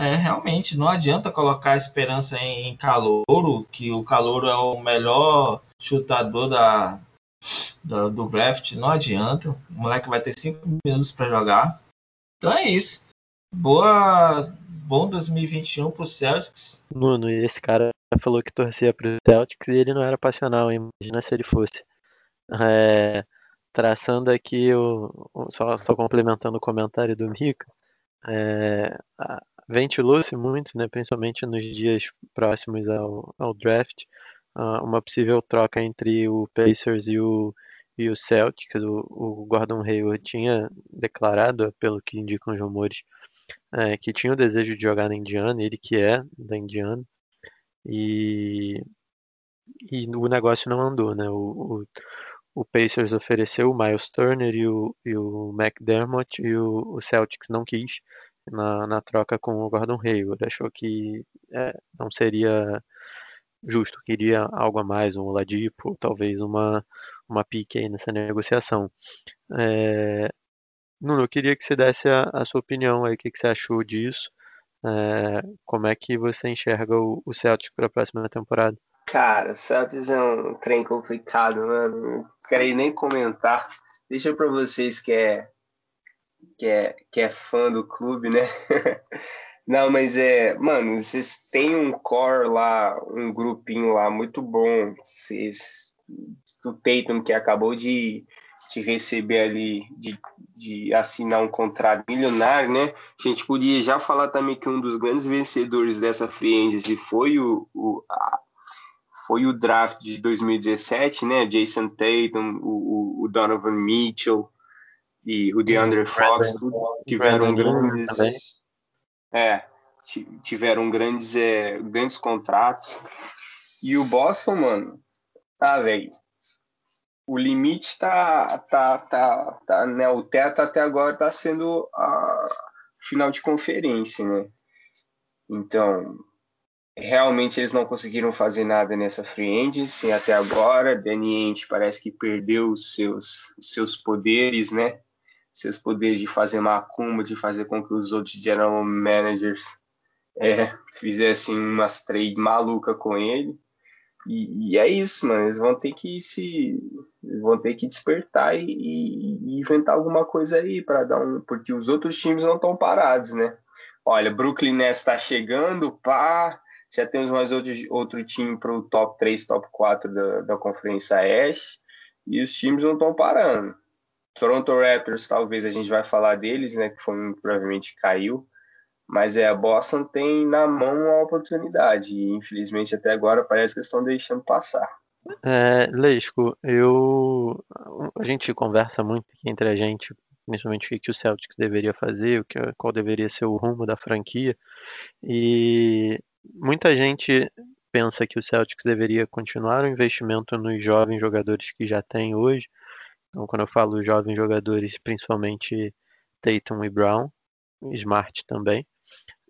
é, realmente, não adianta colocar esperança em, em Calouro, que o Calouro é o melhor chutador da, da, do draft, não adianta. O moleque vai ter cinco minutos para jogar. Então é isso. Boa, bom 2021 pro Celtics. Nuno, e esse cara falou que torcia pro Celtics e ele não era passional, hein? imagina se ele fosse. É, traçando aqui, o, só, só complementando o comentário do Mika, é, ventilou-se muito, né, principalmente nos dias próximos ao, ao draft, uh, uma possível troca entre o Pacers e o, e o Celtics. O, o Gordon Hayward tinha declarado, pelo que indicam os rumores, é, que tinha o desejo de jogar na Indiana, ele que é da Indiana, e, e o negócio não andou, né? O, o, o Pacers ofereceu o Miles Turner e o, e o McDermott e o, o Celtics não quis na, na troca com o Gordon Hayward. Achou que é, não seria justo, queria algo a mais, um Oladipo, talvez uma, uma pique aí nessa negociação. É, Nuno, eu queria que você desse a, a sua opinião aí, o que, que você achou disso, é, como é que você enxerga o, o Celtic para a próxima temporada? Cara, o Celtics é um trem complicado, mano. Não quero nem comentar. Deixa para vocês que é que é, que é fã do clube, né? Não, mas é, mano, vocês têm um core lá, um grupinho lá muito bom. Vocês, o Tatum que acabou de, de receber ali, de, de assinar um contrato milionário, né? A gente podia já falar também que um dos grandes vencedores dessa free agency foi o, o a, foi o draft de 2017, né? Jason Tatum, o, o Donovan Mitchell, e o DeAndre Fox tiveram grandes. É, tiveram grandes, é, grandes contratos. E o Boston, mano, ah, velho, o limite tá, tá, tá, tá, né? O teto até agora tá sendo a final de conferência, né? Então, realmente eles não conseguiram fazer nada nessa free agency até agora. Danny Ainge parece que perdeu os seus, os seus poderes, né? Seus poderes de fazer macumba, de fazer com que os outros general managers é, fizessem umas trade maluca com ele. E, e, é isso, mano. Eles vão ter que se. vão ter que despertar e, e inventar alguma coisa aí para dar um. Porque os outros times não estão parados, né? Olha, Brooklyn Nets está chegando, pá. Já temos mais outro, outro time para o top 3, top 4 da, da Conferência Oeste. E os times não estão parando. Toronto Raptors, talvez a gente vai falar deles, né? Que foi provavelmente caiu. Mas é, a Boston tem na mão uma oportunidade e infelizmente até agora parece que estão deixando passar. É, Leisco, eu a gente conversa muito aqui entre a gente, principalmente o que o Celtics deveria fazer, o que, qual deveria ser o rumo da franquia. E muita gente pensa que o Celtics deveria continuar o investimento nos jovens jogadores que já tem hoje. Então, quando eu falo jovens jogadores, principalmente Tatum e Brown, Smart também.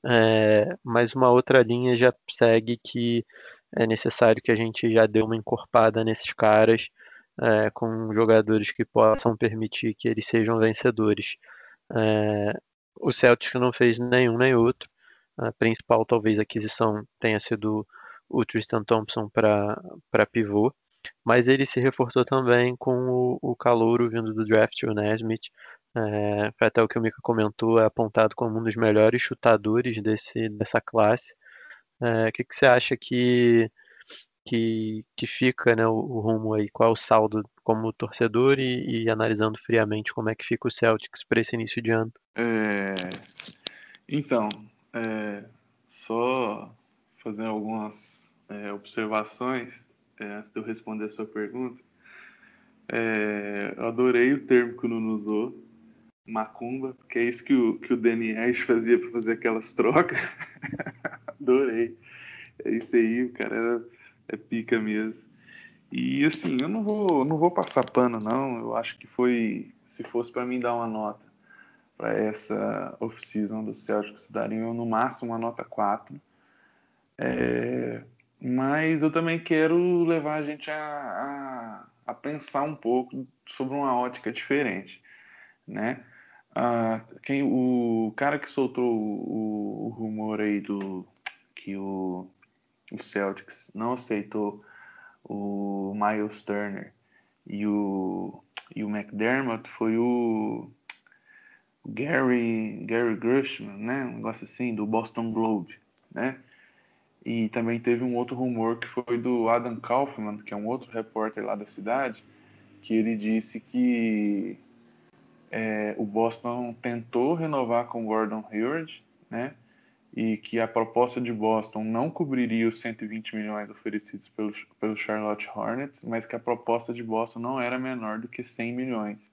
É, mas uma outra linha já segue que é necessário que a gente já dê uma encorpada nesses caras é, com jogadores que possam permitir que eles sejam vencedores. É, o Celtic não fez nenhum nem outro. A principal, talvez, aquisição tenha sido o Tristan Thompson para pivô, mas ele se reforçou também com o, o calouro vindo do draft, o Nesmith, é, foi até o que o Mika comentou, é apontado como um dos melhores chutadores desse, dessa classe. É, o que, que você acha que, que, que fica né, o, o rumo aí? Qual é o saldo como torcedor e, e analisando friamente como é que fica o Celtics para esse início de ano? É, então, é, só fazer algumas é, observações é, antes de eu responder a sua pergunta. É, eu adorei o termo que o Nuno usou, macumba, que é isso que o, que o Danny Ash fazia para fazer aquelas trocas. Adorei. É isso aí, o cara era, é pica mesmo. E assim, eu não vou, não vou passar pano, não. Eu acho que foi, se fosse para mim dar uma nota para essa off-season do Celtics, daria no máximo uma nota 4. É, mas eu também quero levar a gente a, a, a pensar um pouco sobre uma ótica diferente, né? Ah, quem, o cara que soltou o, o, rumor aí do que o, o Celtics não aceitou o Miles Turner e o, e o McDermott foi o Gary, Gary Grushman, né? Um negócio assim, do Boston Globe, né? E também teve um outro rumor que foi do Adam Kaufman, que é um outro repórter lá da cidade, que ele disse que é, o Boston tentou renovar com Gordon Hayward, né? E que a proposta de Boston não cobriria os 120 milhões oferecidos pelo, pelo Charlotte Hornets, mas que a proposta de Boston não era menor do que 100 milhões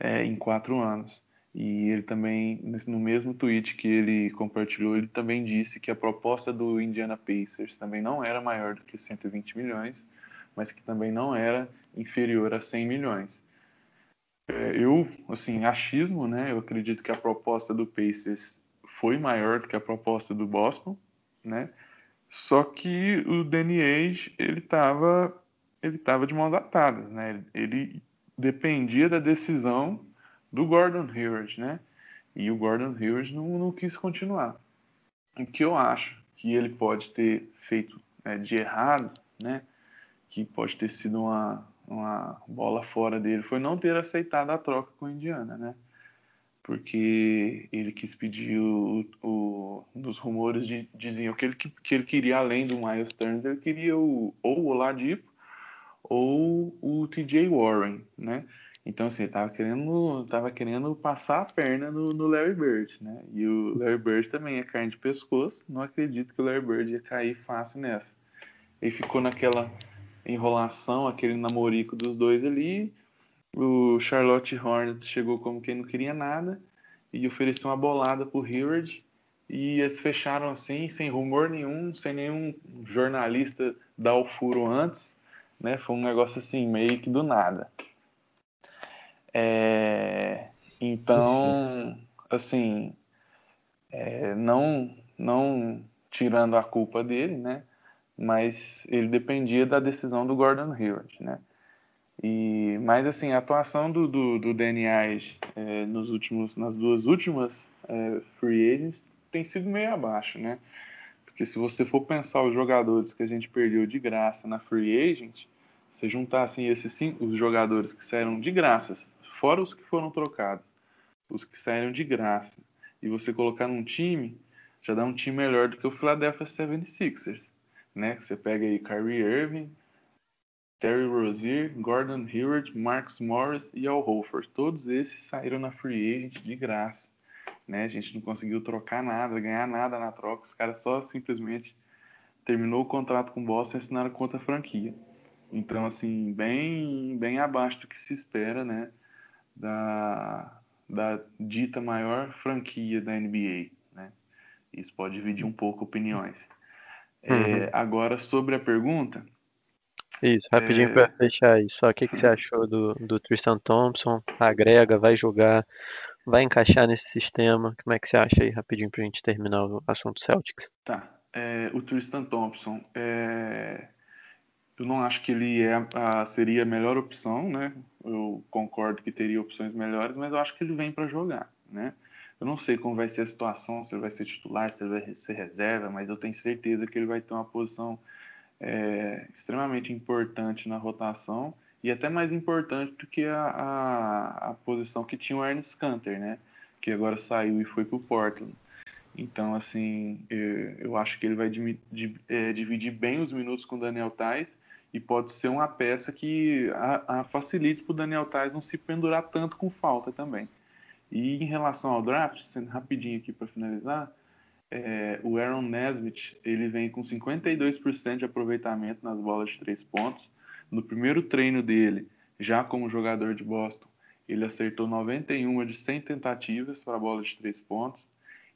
é, em quatro anos. E ele também, no mesmo tweet que ele compartilhou, ele também disse que a proposta do Indiana Pacers também não era maior do que 120 milhões, mas que também não era inferior a 100 milhões. É, eu, assim, achismo, né? Eu acredito que a proposta do Pacers foi maior do que a proposta do Boston, né? Só que o Danny Age, ele estava ele tava de mãos atadas, né? Ele dependia da decisão do Gordon Hayward, né? E o Gordon Hayward não, não quis continuar. O que eu acho que ele pode ter feito né, de errado, né? Que pode ter sido uma, uma bola fora dele foi não ter aceitado a troca com Indiana, né? Porque ele quis pedir o, o rumores de, diziam que ele, que ele queria além do Miles Turner, ele queria o, ou o Oladipo ou o TJ Warren, né? Então assim, tava querendo, tava querendo passar a perna no, no Larry Bird, né? E o Larry Bird também é carne de pescoço, não acredito que o Larry Bird ia cair fácil nessa. Ele ficou naquela enrolação, aquele namorico dos dois ali. o Charlotte Hornets chegou como quem não queria nada e ofereceu uma bolada pro Hayward e eles fecharam assim, sem rumor nenhum, sem nenhum jornalista dar o furo antes, né? Foi um negócio assim, meio que do nada. É... Então, Sim. assim, é, não, não tirando a culpa dele, né? Mas ele dependia da decisão do Gordon Hayward, né? E, mas assim, a atuação do, do, do Danny é, nos últimos, nas duas últimas é, free agents tem sido meio abaixo, né? Porque se você for pensar os jogadores que a gente perdeu de graça na free agent, você juntar assim esses cinco, os jogadores que saíram de graça, fora os que foram trocados, os que saíram de graça, e você colocar num time, já dá um time melhor do que o Philadelphia 76ers, né? Você pega aí Kyrie Irving, Terry Rozier, Gordon Hayward, Marcus Morris e Al Holford. Todos esses saíram na free agent de graça. Né? A gente não conseguiu trocar nada, ganhar nada na troca. Os caras só simplesmente terminou o contrato com o Boston e assinaram contra a franquia. Então, assim, bem, bem abaixo do que se espera, né? Da, da dita maior franquia da NBA, né? Isso pode dividir um pouco opiniões. É, uhum. É, agora, sobre a pergunta, isso, rapidinho é... para fechar aí. Só o que, que você achou do, do Tristan Thompson? Agrega, vai jogar, vai encaixar nesse sistema? Como é que você acha aí, rapidinho, para a gente terminar o assunto Celtics? Tá. É, o Tristan Thompson, é... eu não acho que ele é a, seria a melhor opção, né? Eu concordo que teria opções melhores, mas eu acho que ele vem para jogar, né? Eu não sei como vai ser a situação, se ele vai ser titular, se ele vai ser reserva, mas eu tenho certeza que ele vai ter uma posição é, extremamente importante na rotação e até mais importante do que a, a, a, posição que tinha o Ernest Canter, né? Que agora saiu e foi para o Portland. Então, assim, eu, eu, acho que ele vai é, dividir bem os minutos com o Daniel Tais e pode ser uma peça que a, a facilite para o Daniel Tais não se pendurar tanto com falta também. E em relação ao draft, sendo rapidinho aqui para finalizar, é, o Aaron Nesmith ele vem com 52% de aproveitamento nas bolas de três pontos. No primeiro treino dele, já como jogador de Boston, ele acertou 91 de 100 tentativas para a bola de três pontos.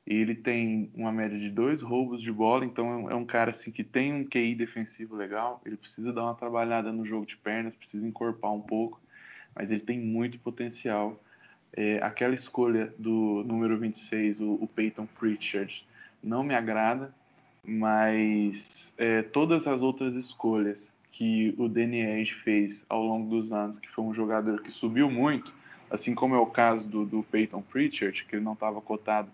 Ele tem uma média de dois roubos de bola, então é um cara assim que tem um QI defensivo legal. Ele precisa dar uma trabalhada no jogo de pernas, precisa encorpar um pouco, mas ele tem muito potencial. É, aquela escolha do número 26, o, o Peyton Pritchard, não me agrada, mas é, todas as outras escolhas que o Danny fez ao longo dos anos, que foi um jogador que subiu muito, assim como é o caso do, do Peyton Pritchard, que ele não estava cotado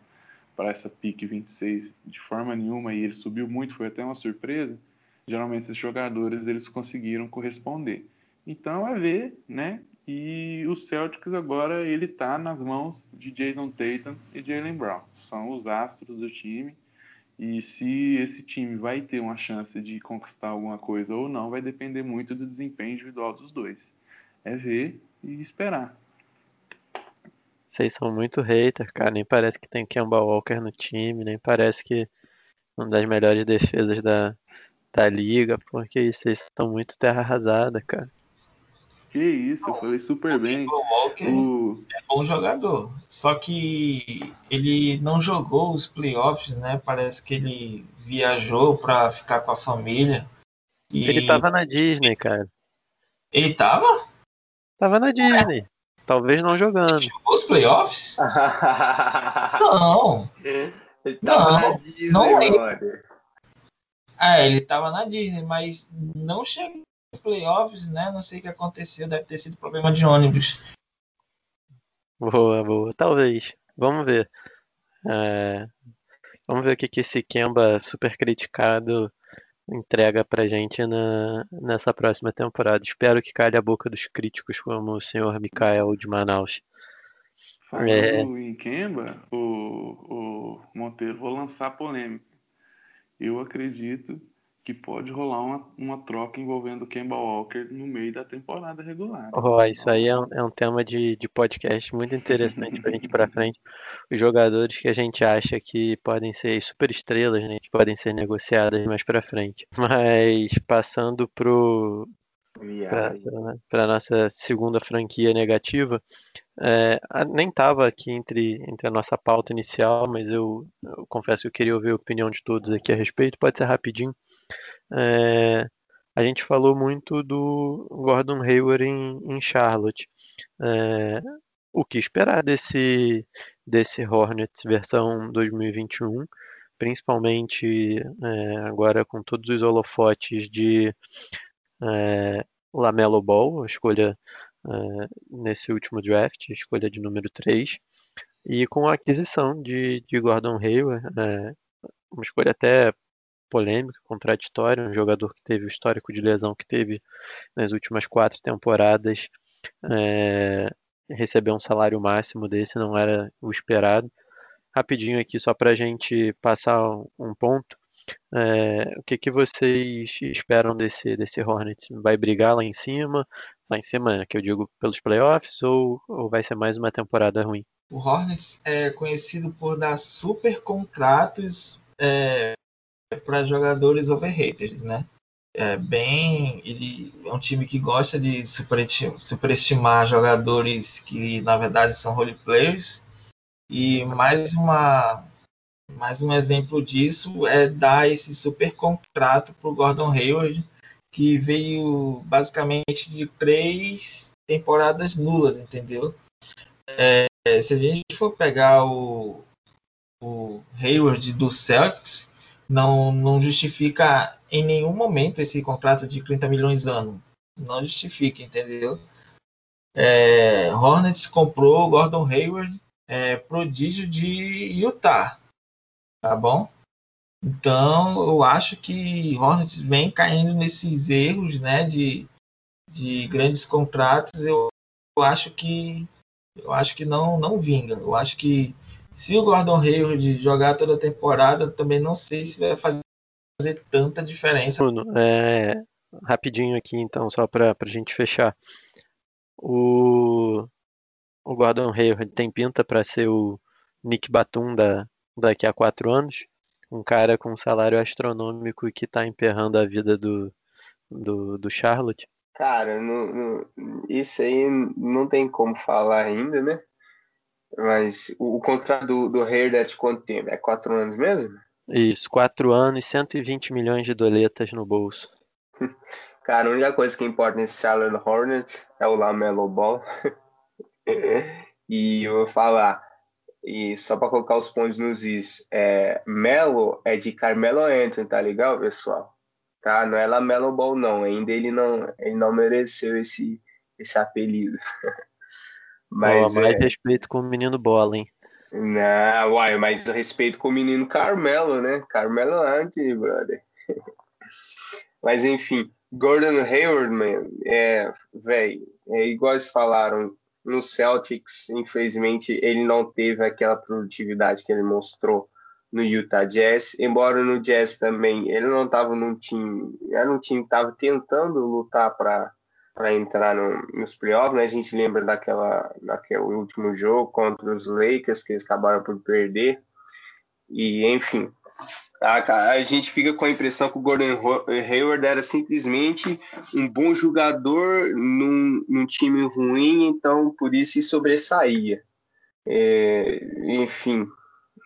para essa pick 26 de forma nenhuma e ele subiu muito, foi até uma surpresa. Geralmente esses jogadores eles conseguiram corresponder. Então é ver, né? E o Celtics agora ele está nas mãos de Jason Tatum e Jalen Brown. São os astros do time. E se esse time vai ter uma chance de conquistar alguma coisa ou não, vai depender muito do desempenho individual dos dois. É ver e esperar. Vocês são muito hater, cara. Nem parece que tem Kemba Walker no time, nem parece que uma das melhores defesas da, da liga, porque vocês estão muito terra arrasada, cara. Que isso, eu falei super o bem. Walker o... é bom jogador. Só que ele não jogou os playoffs, né? Parece que ele viajou para ficar com a família. E... Ele tava na Disney, cara. Ele tava? Tava na Disney. Talvez não jogando. Jogou os playoffs? não. Ele tava não, na Disney, não É, ele tava na Disney, mas não chegou playoffs, né? Não sei o que aconteceu, deve ter sido problema de ônibus. Boa, boa. Talvez. Vamos ver. É... Vamos ver o que, que esse Kemba super criticado entrega pra gente na, nessa próxima temporada. Espero que calhe a boca dos críticos, como o senhor Mikael de Manaus. Falando é... em Kemba, o, o Monteiro, vou lançar polêmica. Eu acredito que pode rolar uma, uma troca envolvendo o Kemba Walker no meio da temporada regular. Oh, isso aí é um, é um tema de, de podcast muito interessante para a gente para frente. Os jogadores que a gente acha que podem ser super estrelas, né, que podem ser negociadas mais para frente. Mas passando pro para a nossa segunda franquia negativa. É, nem estava aqui entre, entre a nossa pauta inicial, mas eu, eu, confesso que eu queria ouvir a opinião de todos aqui a respeito. Pode ser rapidinho. É, a gente falou muito do Gordon Hayward em, em Charlotte. É, o que esperar desse, desse Hornets versão 2021, principalmente é, agora com todos os holofotes de é, Lamelo Ball, a escolha é, nesse último draft, escolha de número 3, e com a aquisição de, de Gordon Hayward, é, uma escolha até polêmica, contraditória, um jogador que teve o histórico de lesão que teve nas últimas quatro temporadas, é, receber um salário máximo desse não era o esperado. Rapidinho aqui, só para a gente passar um ponto. É, o que, que vocês esperam desse, desse Hornets? Vai brigar lá em cima? Lá em cima, que eu digo, pelos playoffs? Ou, ou vai ser mais uma temporada ruim? O Hornets é conhecido por dar super contratos é, para jogadores overrated, né? É bem, ele é um time que gosta de superestimar jogadores que na verdade são role players. E mais uma mais um exemplo disso é dar esse super contrato para o Gordon Hayward, que veio basicamente de três temporadas nulas, entendeu? É, se a gente for pegar o, o Hayward do Celtics, não, não justifica em nenhum momento esse contrato de 30 milhões ano. Não justifica, entendeu? É, Hornets comprou Gordon Hayward, é, prodígio de Utah, tá bom? Então, eu acho que Hornets vem caindo nesses erros, né, de, de grandes contratos. Eu, eu acho que eu acho que não não vinga. Eu acho que se o Gordon Hayward jogar toda a temporada, também não sei se vai fazer tanta diferença. Bruno, é, rapidinho aqui então, só para a gente fechar. O, o Gordon Hayward tem pinta para ser o Nick Batum da, daqui a quatro anos? Um cara com um salário astronômico que está emperrando a vida do, do, do Charlotte? Cara, no, no, isso aí não tem como falar ainda, né? Mas o, o contrato do, do é de quanto tempo? É quatro anos mesmo? Isso, quatro anos, 120 milhões de doletas no bolso. Cara, a única coisa que importa nesse Charlotte Hornets é o Lamelo Ball. e eu vou falar, e só para colocar os pontos nos is, é, Melo é de Carmelo Anthony, tá legal, pessoal? Tá? Não é Lamelo Ball, não. Ainda ele não, ele não mereceu esse, esse apelido. Mas mais é... respeito com o menino bola, hein? Não, uai, mas respeito com o menino Carmelo, né? Carmelo Anthony, brother. mas enfim, Gordon Hayward, man, é, velho, é igual eles falaram, no Celtics, infelizmente, ele não teve aquela produtividade que ele mostrou no Utah Jazz, embora no Jazz também ele não estava num time, era um time que estava tentando lutar para para entrar no, nos playoffs, né? A gente lembra daquela, daquele último jogo contra os Lakers, que eles acabaram por perder. E, enfim, a, a gente fica com a impressão que o Gordon Hayward era simplesmente um bom jogador num, num time ruim, então por isso sobressaía. É, enfim,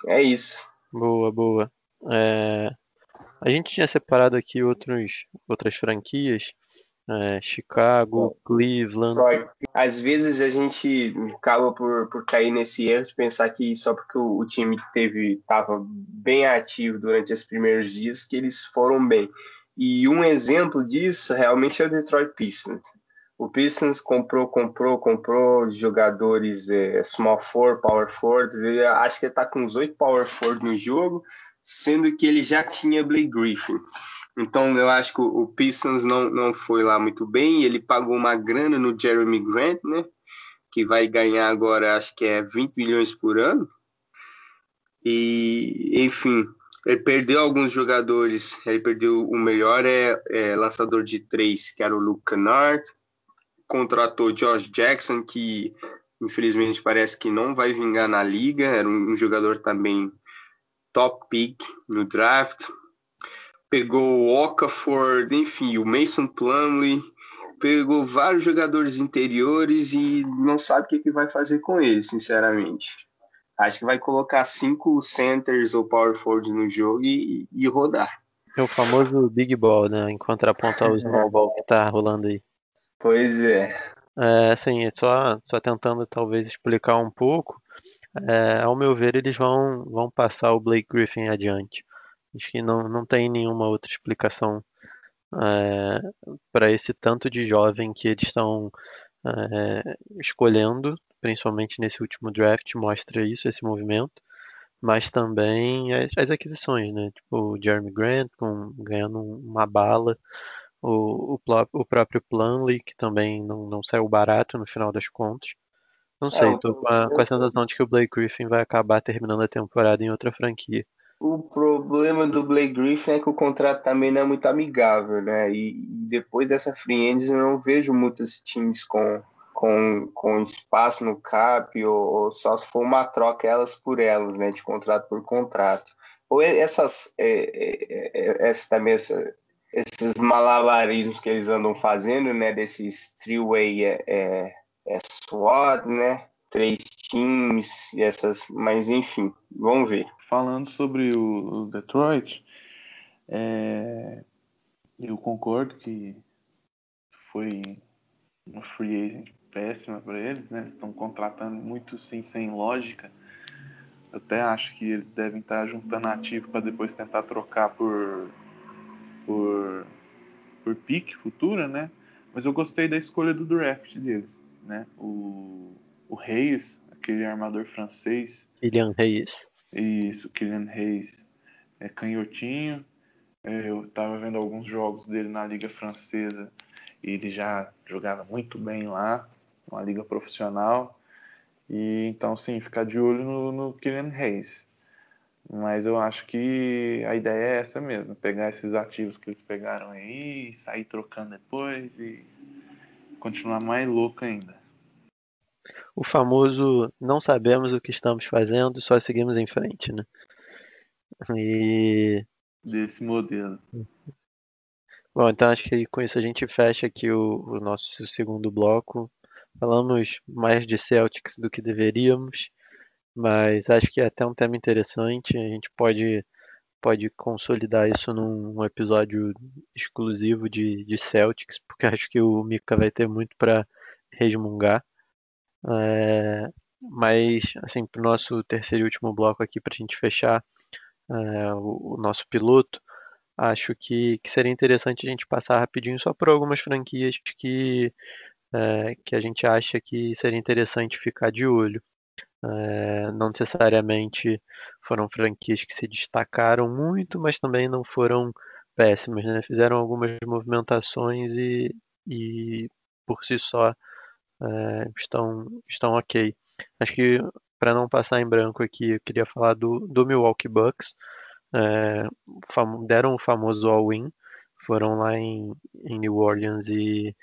é isso. Boa, boa. É, a gente tinha separado aqui outros, outras franquias é, Chicago, Cleveland. Só, às vezes a gente acaba por, por cair nesse erro de pensar que só porque o, o time teve estava bem ativo durante os primeiros dias que eles foram bem. E um exemplo disso realmente é o Detroit Pistons. O Pistons comprou, comprou, comprou jogadores é, small four, power four. Acho que ele está com uns oito power four no jogo, sendo que ele já tinha Blake Griffin. Então eu acho que o Pistons não, não foi lá muito bem. Ele pagou uma grana no Jeremy Grant, né? Que vai ganhar agora, acho que é 20 milhões por ano. E, enfim, ele perdeu alguns jogadores. Ele perdeu o melhor é, é lançador de três, que era o Luke Kennard. Contratou Josh Jackson, que infelizmente parece que não vai vingar na liga. Era um, um jogador também top pick no draft pegou o Okafor, enfim, o Mason Plumlee, pegou vários jogadores interiores e não sabe o que, que vai fazer com eles, sinceramente. Acho que vai colocar cinco centers ou power forward no jogo e, e rodar. É o famoso big ball, né? Em contraponto ao small ball que tá rolando aí. Pois é. É, assim, só, só tentando talvez explicar um pouco, é, ao meu ver, eles vão, vão passar o Blake Griffin adiante. Acho que não, não tem nenhuma outra explicação é, para esse tanto de jovem que eles estão é, escolhendo, principalmente nesse último draft, mostra isso, esse movimento, mas também as, as aquisições, né? Tipo o Jeremy Grant com, ganhando uma bala, o, o, o próprio Plumlee, que também não, não saiu barato no final das contas. Não é, sei, tô com a, com a sensação de que o Blake Griffin vai acabar terminando a temporada em outra franquia. O problema do Blake Griffin é que o contrato também não é muito amigável, né? E depois dessa free eu não vejo muitos times com, com, com espaço no cap ou, ou, só se for uma troca elas por elas, né? De contrato por contrato. Ou essas, é, é, é, também essa, esses malabarismos que eles andam fazendo, né? Desses three-way é, é, é SWAT, né? Três times, essas, mas enfim, vamos ver falando sobre o, Detroit, é, eu concordo que foi uma free agent péssima para eles, né? Estão contratando muito sim, sem lógica. Eu até acho que eles devem estar juntando ativo para depois tentar trocar por por por pique futura, né? Mas eu gostei da escolha do draft deles, né? O, o Reis, aquele armador francês. William Reis. Isso, Kylian Reis é canhotinho. É, eu estava vendo alguns jogos dele na Liga Francesa e ele já jogava muito bem lá, uma liga profissional. E então, sim, ficar de olho no, no Kylian Reis. Mas eu acho que a ideia é essa mesmo: pegar esses ativos que eles pegaram aí, sair trocando depois e continuar mais louco ainda o famoso não sabemos o que estamos fazendo, só seguimos em frente, né? E desse modelo. Bom, então acho que com isso a gente fecha aqui o, o nosso segundo bloco. Falamos mais de Celtics do que deveríamos, mas acho que é até um tema interessante. A gente pode pode consolidar isso num episódio exclusivo de, de Celtics, porque acho que o Mika vai ter muito para resmungar. É, mas, assim, para o nosso terceiro e último bloco aqui, para a gente fechar é, o, o, nosso piloto, acho que, que seria interessante a gente passar rapidinho só por algumas franquias que, é, que a gente acha que seria interessante ficar de olho. É, não necessariamente foram franquias que se destacaram muito, mas também não foram péssimas, né? Fizeram algumas movimentações e, e por si só é, estão, estão ok. Acho que para não passar em branco aqui, eu queria falar do, do Milwaukee Bucks. É, deram o famoso all-in, foram lá em, em New Orleans e,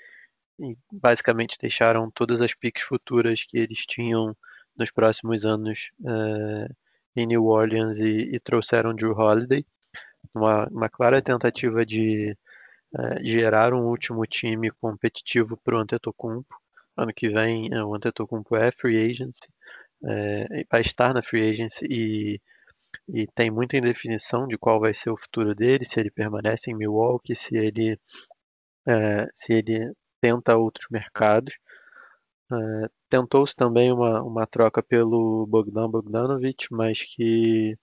e, basicamente deixaram todas as piques futuras que eles tinham nos próximos anos é, em New Orleans e, e, trouxeram Drew Holiday. Uma, uma clara tentativa de é, gerar um último time competitivo para o Antetokounmpo. Ano que vem é, o Antetokounmpo é free agency, é, vai estar na free agency e, e tem muita indefinição de qual vai ser o futuro dele, se ele permanece em Milwaukee, se ele, é, se ele tenta outros mercados. É, Tentou-se também uma, uma troca pelo Bogdan Bogdanovic, mas que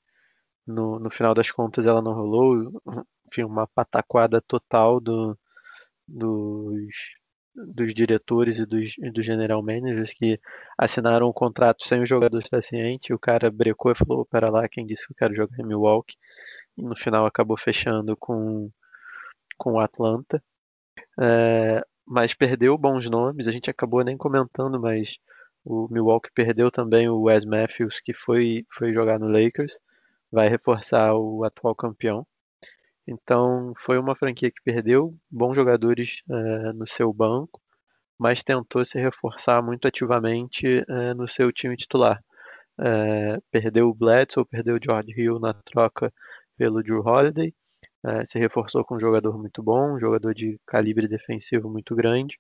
no, no final das contas ela não rolou. Enfim, uma pataquada total do, dos, dos diretores e dos, e dos general managers que assinaram o um contrato sem o jogador estar ciente. O cara brecou e falou: Pera lá, quem disse que eu quero jogar em Milwaukee? E no final acabou fechando com, com o Atlanta. É, mas perdeu bons nomes, a gente acabou nem comentando, mas o Milwaukee perdeu também o Wes Matthews, que foi, foi jogar no Lakers, vai reforçar o atual campeão. Então foi uma franquia que perdeu bons jogadores é, no seu banco, mas tentou se reforçar muito ativamente é, no seu time titular. É, perdeu o Bledsoe, perdeu o George Hill na troca pelo Drew Holiday, se reforçou com um jogador muito bom, um jogador de calibre defensivo muito grande,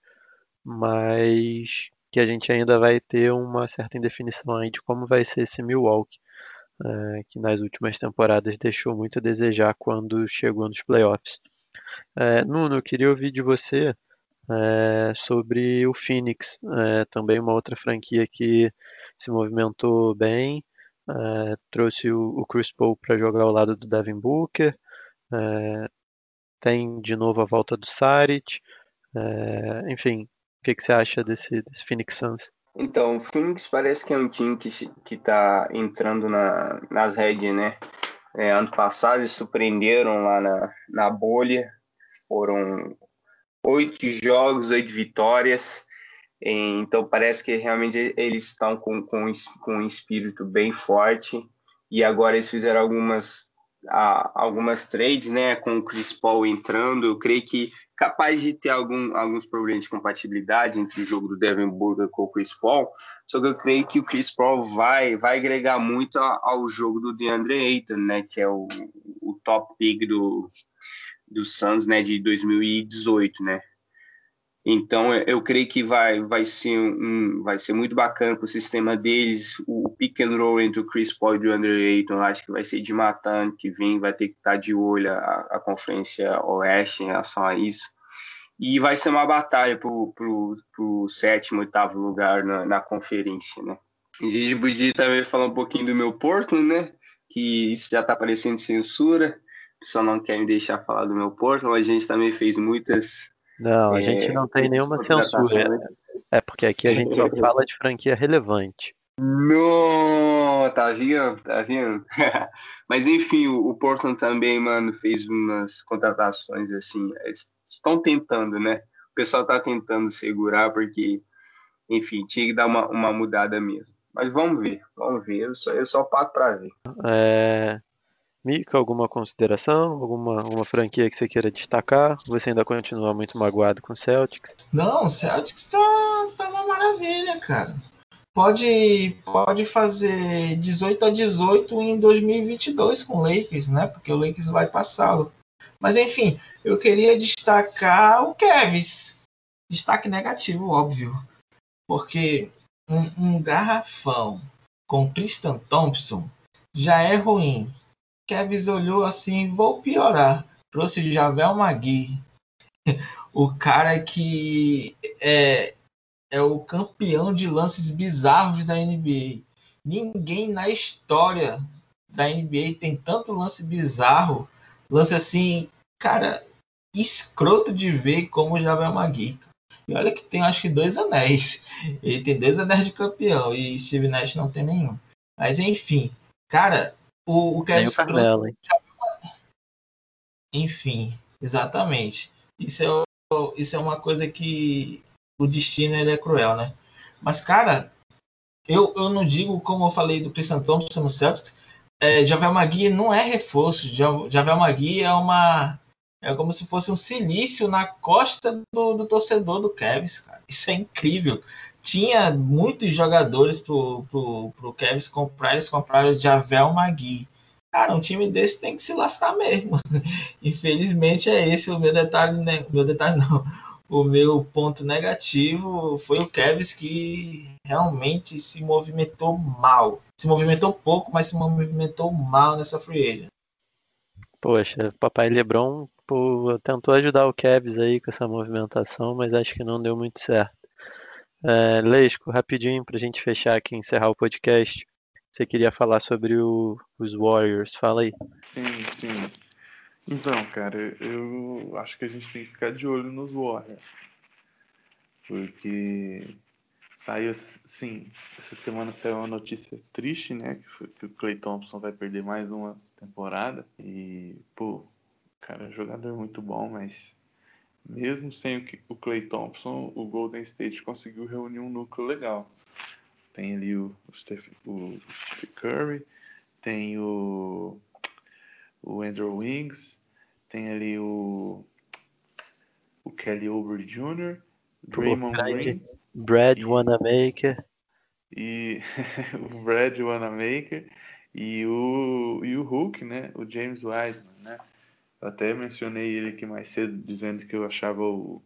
mas que a gente ainda vai ter uma certa indefinição aí de como vai ser esse Milwaukee, é, que nas últimas temporadas deixou muito a desejar quando chegou nos playoffs. É, Nuno, eu queria ouvir de você é, sobre o Phoenix, também uma outra franquia que se movimentou bem, trouxe o, o, Chris Paul para jogar ao lado do Devin Booker, tem de novo a volta do Saric, enfim, o que, que você acha desse, desse Phoenix Suns? Então, o Phoenix parece que é um time que, que tá entrando na, nas rédeas, né? É, ano passado eles surpreenderam lá na, na bolha, foram oito jogos, oito vitórias. Então parece que realmente eles estão com, com, com um espírito bem forte. E agora eles fizeram algumas, algumas trades, né? Com o Chris Paul entrando. Eu creio que capaz de ter algum, alguns problemas de compatibilidade entre o jogo do Devin Booker com o Chris Paul. Só que eu creio que o Chris Paul vai, vai agregar muito ao jogo do DeAndre Ayton, né? Que é o, o top pick do, do Suns, né, de 2018, né? Então eu creio que vai vai ser um vai ser muito bacana para o sistema deles, o pick and roll entre o Chris Paul e o Andre Ayton, acho que vai ser de matando que vem, vai ter que estar tá de olho a, a conferência oeste em relação a isso. E vai ser uma batalha para o sétimo, oitavo lugar na, na conferência, né? A gente também falar um pouquinho do meu Portland, né? Que isso já está parecendo censura só não quer me deixar falar do meu Porto, mas a gente também fez muitas. Não, a é, gente não tem nenhuma censura. É porque aqui a gente só fala de franquia relevante. Não, tá vendo? Tá vendo? mas enfim, o, o Portland também, mano, fez umas contratações assim. Estão tentando, né? O pessoal tá tentando segurar, porque, enfim, tinha que dar uma, uma mudada mesmo. Mas vamos ver, vamos ver. Eu só, eu só pato pra ver. É, Mika, alguma consideração? Alguma, alguma franquia que você queira destacar? Você ainda continua muito magoado com o Celtics? Não, o Celtics tá, tá uma maravilha, cara. Pode, pode fazer 18 a 18 em 2022 com o Lakers, né? Porque o Lakers vai passá-lo. Mas enfim, eu queria destacar o Kevs. Destaque negativo, óbvio. Porque um, um garrafão com Tristan Thompson já é ruim Kevs olhou assim, vou piorar. Trouxe Javel Magui. o cara que é, é o campeão de lances bizarros da NBA. Ninguém na história da NBA tem tanto lance bizarro, lance assim, cara, escroto de ver como o Javel Magui. E olha que tem acho que dois anéis. Ele tem dois anéis de campeão e Steve Nash não tem nenhum. Mas enfim, cara, o, o Kevin Carmelo, Enfim, exatamente. Isso é, isso é uma coisa que o destino ele é cruel, né? Mas, cara, eu, eu não digo, como eu falei do Christian Thompson no Celtics, é, Javel Magui não é reforço. Javel Magui é uma. É como se fosse um silício na costa do, do torcedor do Kevs, cara. Isso é incrível tinha muitos jogadores pro, pro, pro Kevs comprar, eles compraram o Javel Magui. Cara, um time desse tem que se lascar mesmo. Infelizmente é esse o meu detalhe, né? meu detalhe não. O meu ponto negativo foi o Kevs que realmente se movimentou mal. Se movimentou pouco, mas se movimentou mal nessa free agent. Poxa, papai Lebron pô, tentou ajudar o Kevs aí com essa movimentação, mas acho que não deu muito certo. É, Leisco, rapidinho para a gente fechar aqui encerrar o podcast. Você queria falar sobre o, os Warriors, fala aí. Sim, sim. Então, cara, eu acho que a gente tem que ficar de olho nos Warriors. Porque saiu, sim, essa semana saiu uma notícia triste, né? Que, que o Clay Thompson vai perder mais uma temporada. E, pô, cara, jogador muito bom, mas mesmo sem o Clay Thompson, o Golden State conseguiu reunir um núcleo legal. Tem ali o, o, Steph, o Steve Curry, tem o, o Andrew Wings, tem ali o, o Kelly Oubre Jr., Draymond Green, Brad e, Wanamaker e o Brad Wanamaker e o, e o Hulk, né? O James Wiseman, até mencionei ele aqui mais cedo, dizendo que eu achava o,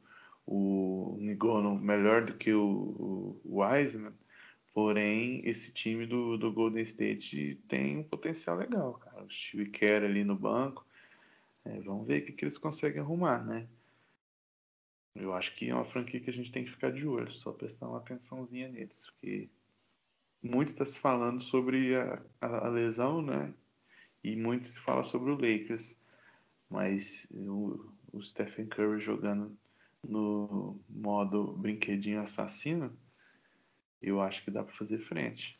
o Nigono melhor do que o, o Wiseman. Porém, esse time do, do Golden State tem um potencial legal, cara. O Steve Kerr ali no banco. É, vamos ver o que, que eles conseguem arrumar, né? Eu acho que é uma franquia que a gente tem que ficar de olho, só prestar uma atençãozinha neles, porque muito está se falando sobre a, a, a, lesão, né? E muito se fala sobre o Lakers, mas o, o Stephen Curry jogando no modo brinquedinho assassino, eu acho que dá para fazer frente.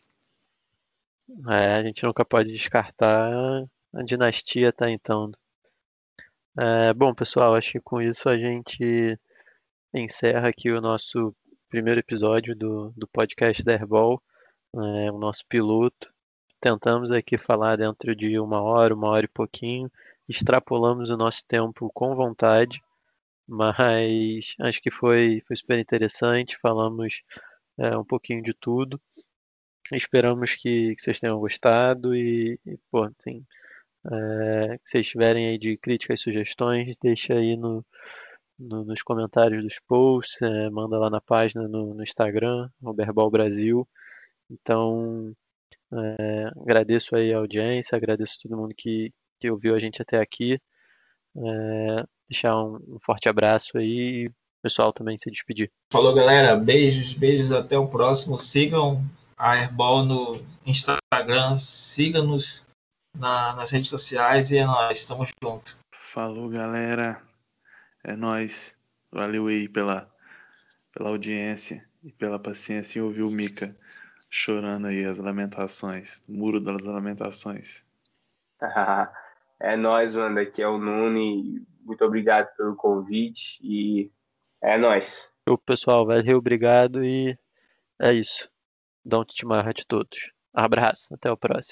É, a gente nunca pode descartar a dinastia tá então. É, bom, pessoal, acho que com isso a gente encerra aqui o nosso primeiro episódio do, do podcast da é, o nosso piloto. Tentamos aqui falar dentro de uma hora, uma hora e pouquinho. Extrapolamos o nosso tempo com vontade, mas acho que foi, foi super interessante. Falamos é, um pouquinho de tudo. Esperamos que, que vocês tenham gostado e, e pô, assim, é, vocês tiverem aí de críticas e sugestões, deixa aí no, no, nos comentários dos posts, é, manda lá na página no, no Instagram, Roberbal Brasil. Então, é, agradeço aí a audiência, agradeço todo mundo que, que ouviu a gente até aqui. É, deixar um, um, forte abraço aí e o pessoal também se despedir. Falou, galera. Beijos, beijos. Até o próximo. Sigam a Airball no Instagram, siga-nos na, nas redes sociais e é nóis. Estamos juntos. Falou, galera. É nós. Valeu aí pela, pela audiência e pela paciência em ouvir o Mika chorando aí as lamentações, muro das lamentações. é nós, mano. Aqui é o Nune. Muito obrigado pelo convite e é nós. O pessoal, valeu, obrigado e é isso. Don't te marra de todos. Abraço, até o próximo.